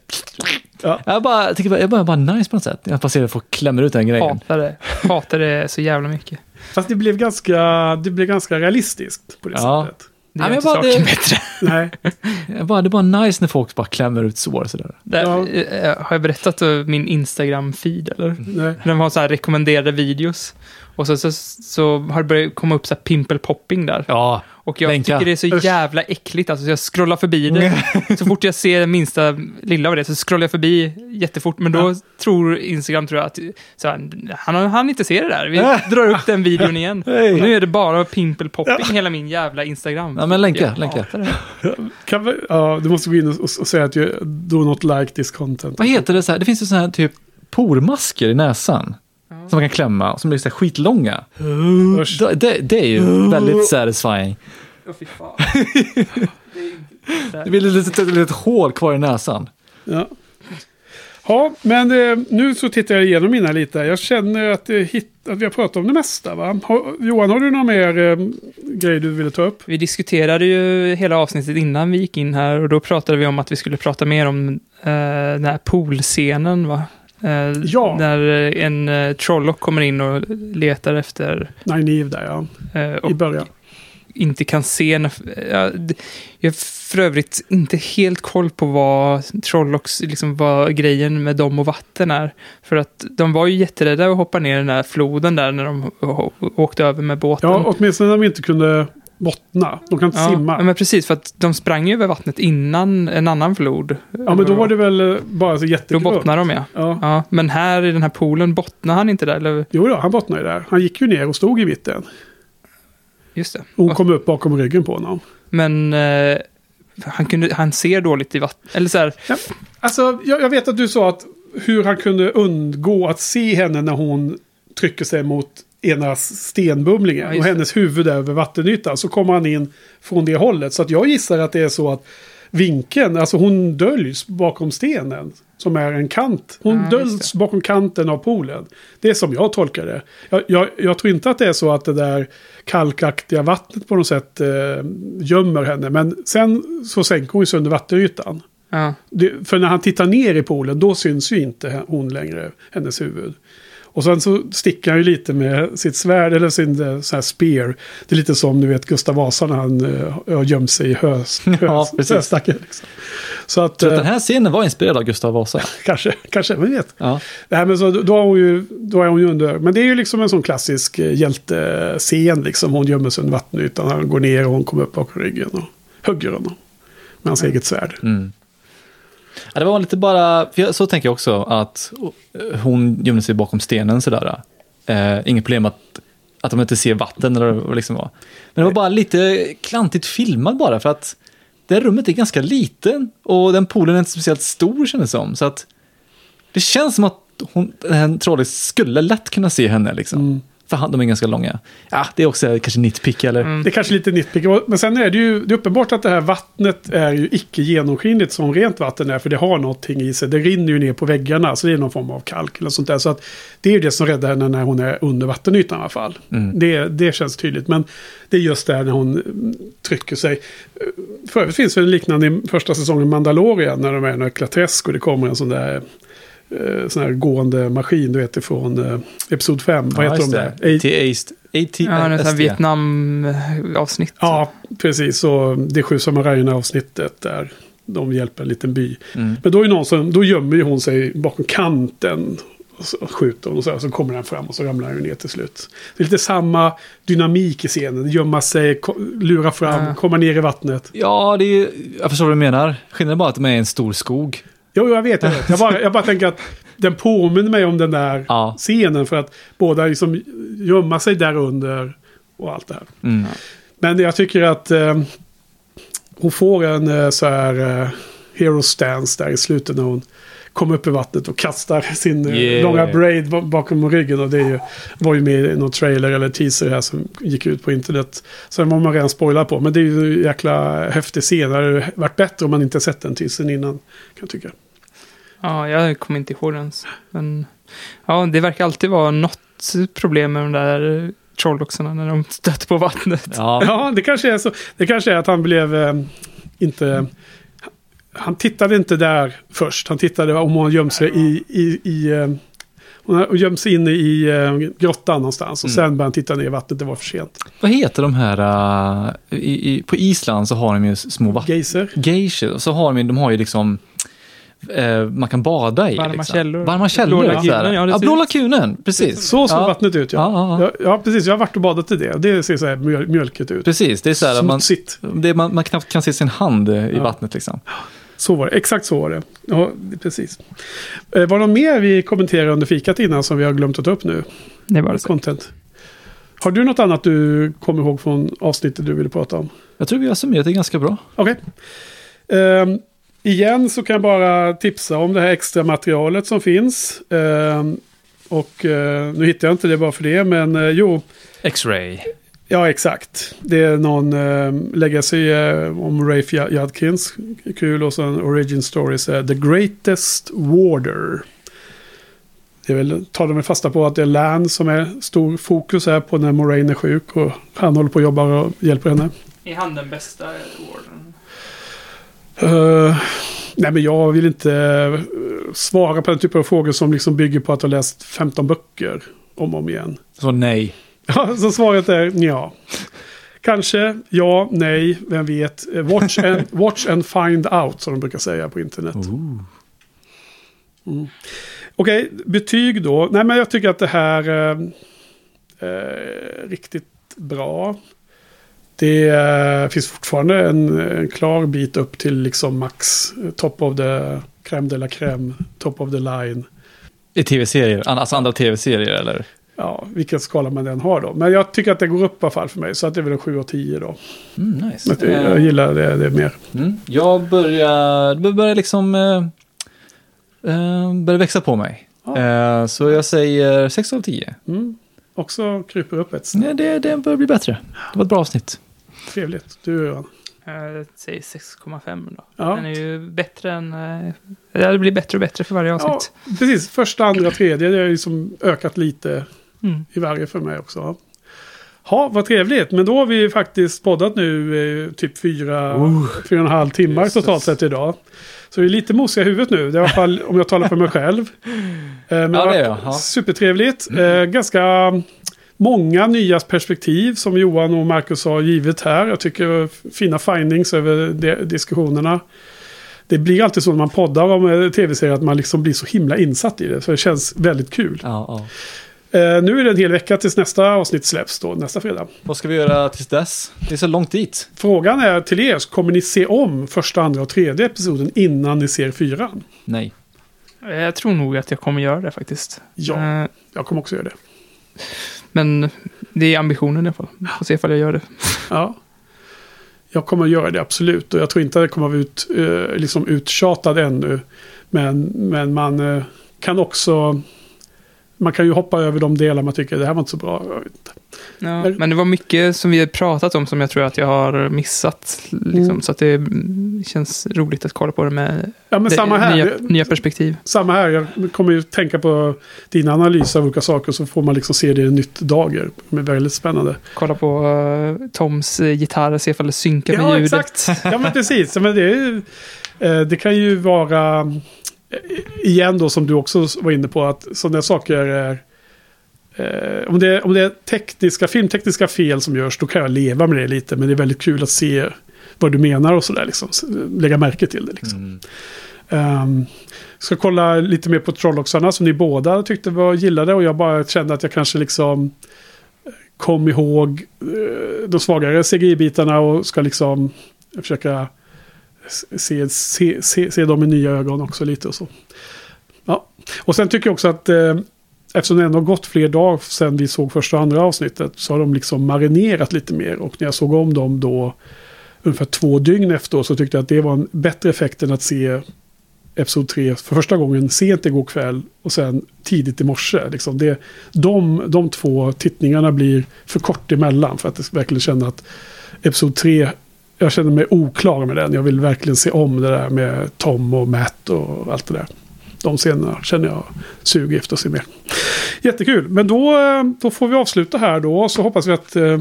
Ja. jag bara, jag tycker bara, jag bara, bara nice på något sätt. Jag bara ser folk klämmer ut den grejen. Hatar det. Hatar det så jävla mycket. Fast det blev ganska, det blev ganska realistiskt på det Ja. sättet. Det men inte jag bara- saken det- bättre. Nej, Jag bara, det är bara nice när folk bara klämmer ut sår sådär. Det, Ja. eh, Har jag berättat om min Instagram-feed eller? nej. Den har så här rekommenderade videos. Och så, så, så har det börjat komma upp så här pimple popping där. Ja, Och jag Länka. tycker det är så Usch. jävla äckligt. Alltså, så jag scrollar förbi det. så fort jag ser minsta lilla av det så scrollar jag förbi jättefort. Men då Ja. tror Instagram tror jag att så här, han han inte se det där. Vi drar upp den videon igen. Och nu är det bara pimple popping hela min jävla Instagram. Ja, men länka, jag länka. Kan vi, ja, du måste gå in och, och, och säga att du do not like this content. vad heter det så här? Det finns ju sådana här typ pormasker i näsan. Som man kan klämma, som blir så här skitlånga. Det, det, det är ju väldigt satisfying. Åh, fy fan. Det blir ett litet, litet hål kvar i näsan. Ja. Ja, men eh, nu så tittar jag igenom mina lite. Jag känner att, eh, hit, att vi har pratat om det mesta. Va? Har, Johan, har du några mer eh, grejer du ville ta upp? Vi diskuterade ju hela avsnittet innan vi gick in här och då pratade vi om att vi skulle prata mer om eh, den här poolscenen, va? Eh, Ja. När en eh, Trollock kommer in och letar efter Nine där ja, eh, i början. inte kan se. När, ja, jag har för övrigt inte helt koll på vad Trollocks, liksom vad grejen med dem och vatten är. För att de var ju jätterädda att hoppa ner i den här floden där när de åkte över med båten. Ja, åtminstone när de inte kunde bottna. De kan inte Ja, simma. ja, men precis, för att de sprang ju över vattnet innan en annan flod. Ja, men då var det väl eh, bara så Då jättegrunt. bottnar de ja. Ja. ja. Men här i den här poolen bottnar han inte där, eller? Jo då, han bottnade ju där. Han gick ju ner och stod i mitten. Just det. Hon kom upp bakom ryggen på honom. Men eh, han, kunde, han ser dåligt i vatten. Eller så här, Alltså, jag, jag vet att du sa att hur han kunde undgå att se henne när hon trycker sig mot ena stenbumlingen Ja, och hennes huvud är över vattenytan. Så kommer han in från det hållet. Så att jag gissar att det är så att vinkeln, alltså hon döljs bakom stenen. Som är en kant. Hon Ja, döljs bakom kanten av poolen. Det är som jag tolkar det. Jag, jag, jag tror inte att det är så att det där kalkaktiga vattnet på något sätt eh, gömmer henne. Men sen så sänker hon sig under vattenytan. ja. Det, för när han tittar ner i poolen då syns ju inte hon längre, hennes huvud. Och sen så sticker han ju lite med sitt svärd eller sin eh, så här spear. Det är lite som du vet Gustav Vasa när han uh, har gömt sig i hös, Ja, precis. höstacken. Liksom. Så att, Så att eh, den här scenen var inspirerad av Gustav Vasa. kanske, kanske, vem vet. Ja. Nej, men så, då, har hon ju, då är hon ju under. Men det är ju liksom en sån klassisk eh, hjältescen. Liksom. Hon gömmer sig under vattenytan. Han går ner och hon kommer upp bakom ryggen och hugger honom. Med hans eget svärd. Mm. Ja, det var lite bara, för jag, så tänker jag också, att eh, hon gömde sig bakom stenen sådär. Eh, inget problem att, att de inte ser vatten eller vad det liksom var. Men det var bara lite klantigt filmat bara för att det här rummet är ganska liten och den poolen är inte speciellt stor kändes det som. Så att det känns som att hon, den här skulle lätt kunna se henne liksom. Mm han, de är ganska långa. Ja, det är också kanske nitpick eller? Mm. Det är kanske lite nitpick. Men sen är det ju det är uppenbart att det här vattnet är ju icke genomskinligt som rent vatten är. För det har någonting i sig. Det rinner ju ner på väggarna. Så det är någon form av kalk eller sånt där. Så att det är ju det som räddar henne när hon är under vattenytan i alla fall. Mm. Det, det känns tydligt. Men det är just där när hon mm, trycker sig. För övrigt finns det en liknande i första säsongen Mandalorian. När de är i en klaträsk och det kommer en sån där eh, sån här gående maskin, du vet, ifrån eh, Episod 5. Vad heter de där? AT, ja, det ett Vietnam-avsnitt. Ja, precis. Och det sju samurajerna avsnittet där de hjälper en liten by. Mm. Men då är någon som, då gömmer ju hon sig bakom kanten. Och så skjuter hon och så, här, så kommer den fram och så ramlar den ner till slut. Det är lite samma dynamik i scenen. Gömma sig, lura fram, Ja. komma ner i vattnet. Ja, det är, jag förstår vad du menar. Skillnaden är bara att de är i en stor skog. Jo, jag vet, jag vet. Jag bara, jag bara tänker att den påminner mig om den där Ja. scenen. För att båda liksom gömma sig där under och allt det här. Mm. Men jag tycker att eh, hon får en eh, så här eh, hero stance där i slutet när hon kommer upp i vattnet och kastar sin eh, Yeah. långa braid ba- bakom ryggen. Och det är ju, var ju med i någon trailer eller teaser här som gick ut på internet. Så den var man redan spoilad på. Men det är ju en jäkla häftig scen. Det hade varit bättre om man inte sett den teasern innan. Kan jag tycka. Ja, jag kommer inte ihåg den. Men ja, det verkar alltid vara något problem med de där trolldoxarna när de stöter på vattnet. Ja. Ja, det kanske är så. Det kanske är att han blev eh, inte... Han tittade inte där först. Han tittade om hon gömt sig i... i, i eh, hon har gömt sig inne i eh, grottan någonstans. Och Mm. sen började han titta ner i vattnet. Det var för sent. Vad heter de här, uh, i, i, på Island så har de ju små vatten. Geyser. Geishor, så har de, ju- de har ju liksom, eh, man kan bada i. Varma liksom. källor. Varma källor. Blå lagunen, ja, ja, ser Blå ut. lagunen, precis. Så såg ja. vattnet ut ja. Ja, ja, ja. Ja, ja, precis. Jag har varit och badat i det. Det ser så här mjöl, mjölkigt ut. Precis, det är så här att man, Smutsigt. det man, man knappt kan se sin hand i Ja. vattnet liksom. Så var det. Exakt så var det. Ja, precis. Eh, var det något mer vi kommenterade under fikat innan som vi har glömt att ta upp nu? Det var det. Content. Har du något annat du kommer ihåg från avsnittet du ville prata om? Jag tror vi har summerat det ganska bra. Okej. Ehm, igen så kan jag bara tipsa om det här extra materialet som finns. Ehm, och eh, nu hittar jag inte det bara för det, men eh, jo. X-ray. Ja, exakt. Det är någon eh, legacy eh, om Rafe Judkins. Kul. Och sen Origin Stories är The Greatest Warder. Det är väl, tar de fasta på att det är Lan som är stor fokus här på när Moraine är sjuk. Och han håller på och jobbar och hjälper henne. Är han den bästa orden? Eh, nej, men jag vill inte eh, svara på den typen av frågor som liksom bygger på att ha läst 15 böcker om och om igen. Så nej. Ja, så svaret är ja. Kanske, ja, nej, vem vet. Eh, Watch and, watch and find out, som de brukar säga på internet. Mm. Okej, betyg då. Nej, men jag tycker att det här är eh, riktigt bra. Det eh, finns fortfarande en, en klar bit upp till liksom max. eh, Top of the crème de la crème. Top of the line. I tv-serier? Alltså andra tv-serier eller? Ja, vilken skala man den har då. Men jag tycker att det går upp i alla fall för mig. Så att det är väl en 7 av 10 då. Mm, nice. Men jag gillar det, det mer. Mm. Jag börjar, börjar liksom eh, eh, börjar växa på mig. Ja. Eh, så jag säger 6 av 10. Mm. Också kryper upp ett snäpp. Nej, det, det börjar bli bättre. Det var ett bra avsnitt. Trevligt. Du Johan. Jag säger 6,5 då. Ja. Den är ju bättre än... eh, Det blir bättre och bättre för varje Ja, avsnitt. precis. Första, andra, tredje. Det har ju som ökat lite Mm. i varje för mig också. Ja, vad trevligt. Men då har vi faktiskt poddat nu eh, typ fyra, fyra och en halv timmar totalt sett idag. Så vi är lite mosiga i huvudet nu. Det är i alla fall om jag talar för mig själv. Eh, Men Ja, det är jag. Ja. Supertrevligt. Eh, ganska många nya perspektiv som Johan och Marcus har givit här. Jag tycker fina findings över de, diskussionerna. Det blir alltid så när man poddar om eh, tv-serier att man liksom blir så himla insatt i det. Så det känns väldigt kul. Ja, ja. Eh, nu är det en hel vecka tills nästa avsnitt släpps då, nästa fredag. Vad ska vi göra tills dess? Det är så långt dit. Frågan är till er, kommer ni se om första, andra och tredje episoden innan ni ser fyran? Nej. Eh, Jag tror nog att jag kommer göra det faktiskt. Ja. Eh, Jag kommer också göra det. Men det är ambitionen i alla fall. Får se ifall jag gör det. Ja. Jag kommer att göra det absolut. Och jag tror inte att det kommer att vara ut, liksom uttjatad ännu. Men, men man kan också... Man kan ju hoppa över de delar man tycker det här var inte så bra. Jag vet inte. Ja, men det var mycket som vi har pratat om som jag tror att jag har missat. Liksom, Mm. Så att det mm, känns roligt att kolla på det med Ja, men det, samma här. nya, nya perspektiv. Samma här. Jag kommer ju tänka på dina analyser av olika saker. Så får man liksom se det i en nytt dager. Det är väldigt spännande. Kolla på eh, Toms uh, gitarr, se ifall det synkar med Ja, ljudet. exakt. Ja, men precis. Ja, Men det, är, eh, det kan ju vara, eh, igen då som du också var inne på, att sådana saker är... Eh, om, det, om det är tekniska, filmtekniska fel som görs, då kan jag leva med det lite. Men det är väldigt kul att se vad du menar och sådär. Liksom. Lägga märke till det. Liksom. Ehm, ska kolla lite mer på Trolloxarna som ni båda tyckte var gillade. Och jag bara kände att jag kanske liksom eh, kom ihåg eh, de svagare CGI-bitarna och ska liksom försöka se, se, se, se dem med nya ögon också lite och så. Ja. Och sen tycker jag också att eh, eftersom det ändå har gått fler dagar sedan vi såg första och andra avsnittet så har de liksom marinerat lite mer. Och när jag såg om dem då ungefär två dygn efter så tyckte jag att det var en bättre effekt än att se Episod 3 för första gången sent igår kväll och sen tidigt i morse. Liksom det, de, de två tittningarna blir för kort emellan för att verkligen känna att Episod 3, jag känner mig oklar med den. Jag vill verkligen se om det där med Tom och Matt och allt det där. De scenerna känner jag sug efter att se mer. Jättekul, men då, eh, då får vi avsluta här då. Så hoppas vi att eh,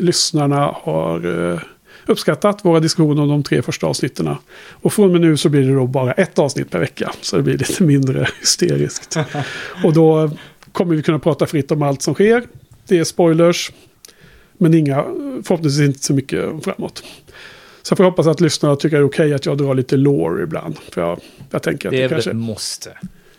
lyssnarna har eh, uppskattat våra diskussioner om de tre första avsnitten. Och från och med nu så blir det då bara ett avsnitt per vecka. Så det blir lite mindre hysteriskt. och då kommer vi kunna prata fritt om allt som sker. Det är spoilers. Men inga, förhoppningsvis inte så mycket framåt. Så får jag hoppas att lyssnarna tycker det är okej att jag drar lite lore ibland. För jag, jag tänker att Det det, är kanske... måste.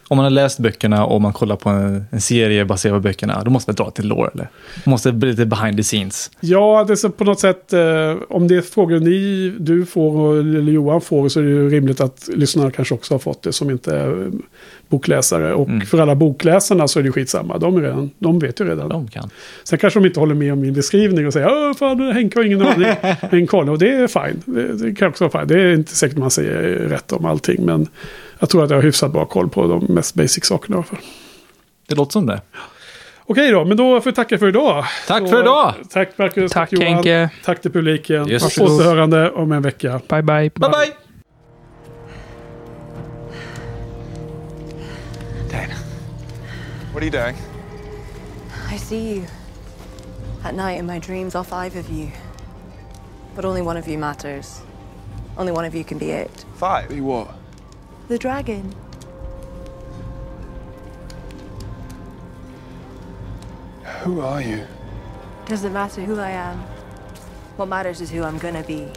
Om man har läst böckerna och man kollar på en, en serie baserad på böckerna, då måste man dra till lore eller? Man måste bli lite behind the scenes. Ja, det är så på något sätt, eh, om det är frågor ni, du får eller Johan får så är det ju rimligt att lyssnarna kanske också har fått det som inte är eh, bokläsare. Och Mm. för alla bokläsarna så är det ju skitsamma, de, är redan, de vet ju redan. De kan. Sen kanske de inte håller med om min beskrivning och säger Åh, fan, Henke har ingen aning. men kolla, och det är fine. Det, det kan också vara fine. Det är inte säkert man säger rätt om allting, men jag tror att jag har hyfsat bra koll på de mest basic sakerna i alla fall. Det låter som det. Okej då, men då får vi tacka för idag. Tack Så, för idag! Tack Marcus, Tack Johan. Henke. Tack till publiken. Yes. Varsågod. Återhörande om en vecka. Bye bye. Bye bye! Dan, what are you doing? I see you. At night in my dreams, all five of you. But only one of you matters. Only one of you can be it. Five. Be what? The dragon. Who are you? Doesn't matter who I am. What matters is who I'm gonna be.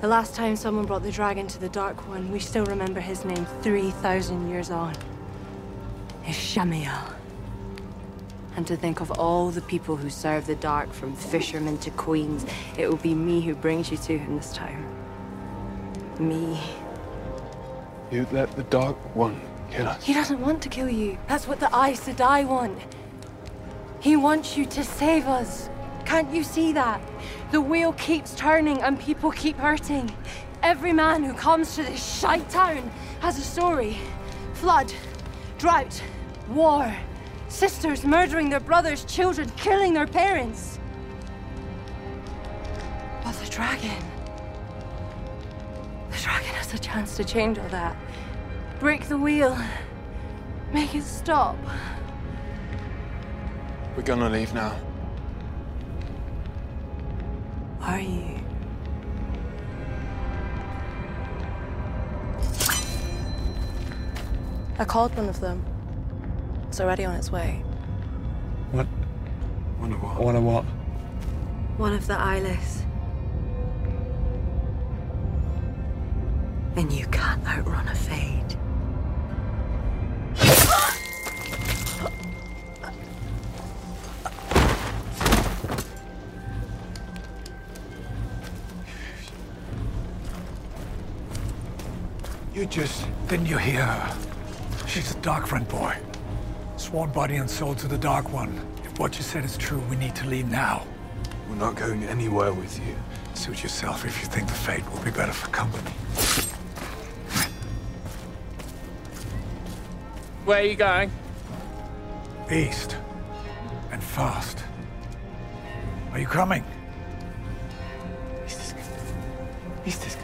The last time someone brought the dragon to the Dark One, we still remember his name 3,000 years on. Is Shamiel. And to think of all the people who serve the Dark, from fishermen to queens, it will be me who brings you to him this time. Me. You let the Dark One kill us. He doesn't want to kill you. That's what the Aes Sedai want. He wants you to save us. Can't you see that? The wheel keeps turning and people keep hurting. Every man who comes to this shite town has a story. Flood, drought, war, sisters murdering their brothers, children killing their parents. But the dragon. The dragon has a chance to change all that. Break the wheel. Make it stop. We're gonna leave now. Are you? I called one of them. It's already on its way. What? Wonder what? Wonder what? One of the eyeless. And you can't outrun a fade. You just... Didn't you hear her? She's a Darkfront boy. Sworn body and soul to the Dark One. If what you said is true, we need to leave now. We're not going anywhere with you. Suit yourself if you think the fate will be better for company. Where are you going? East. And fast. Are you coming? East is good. East is good.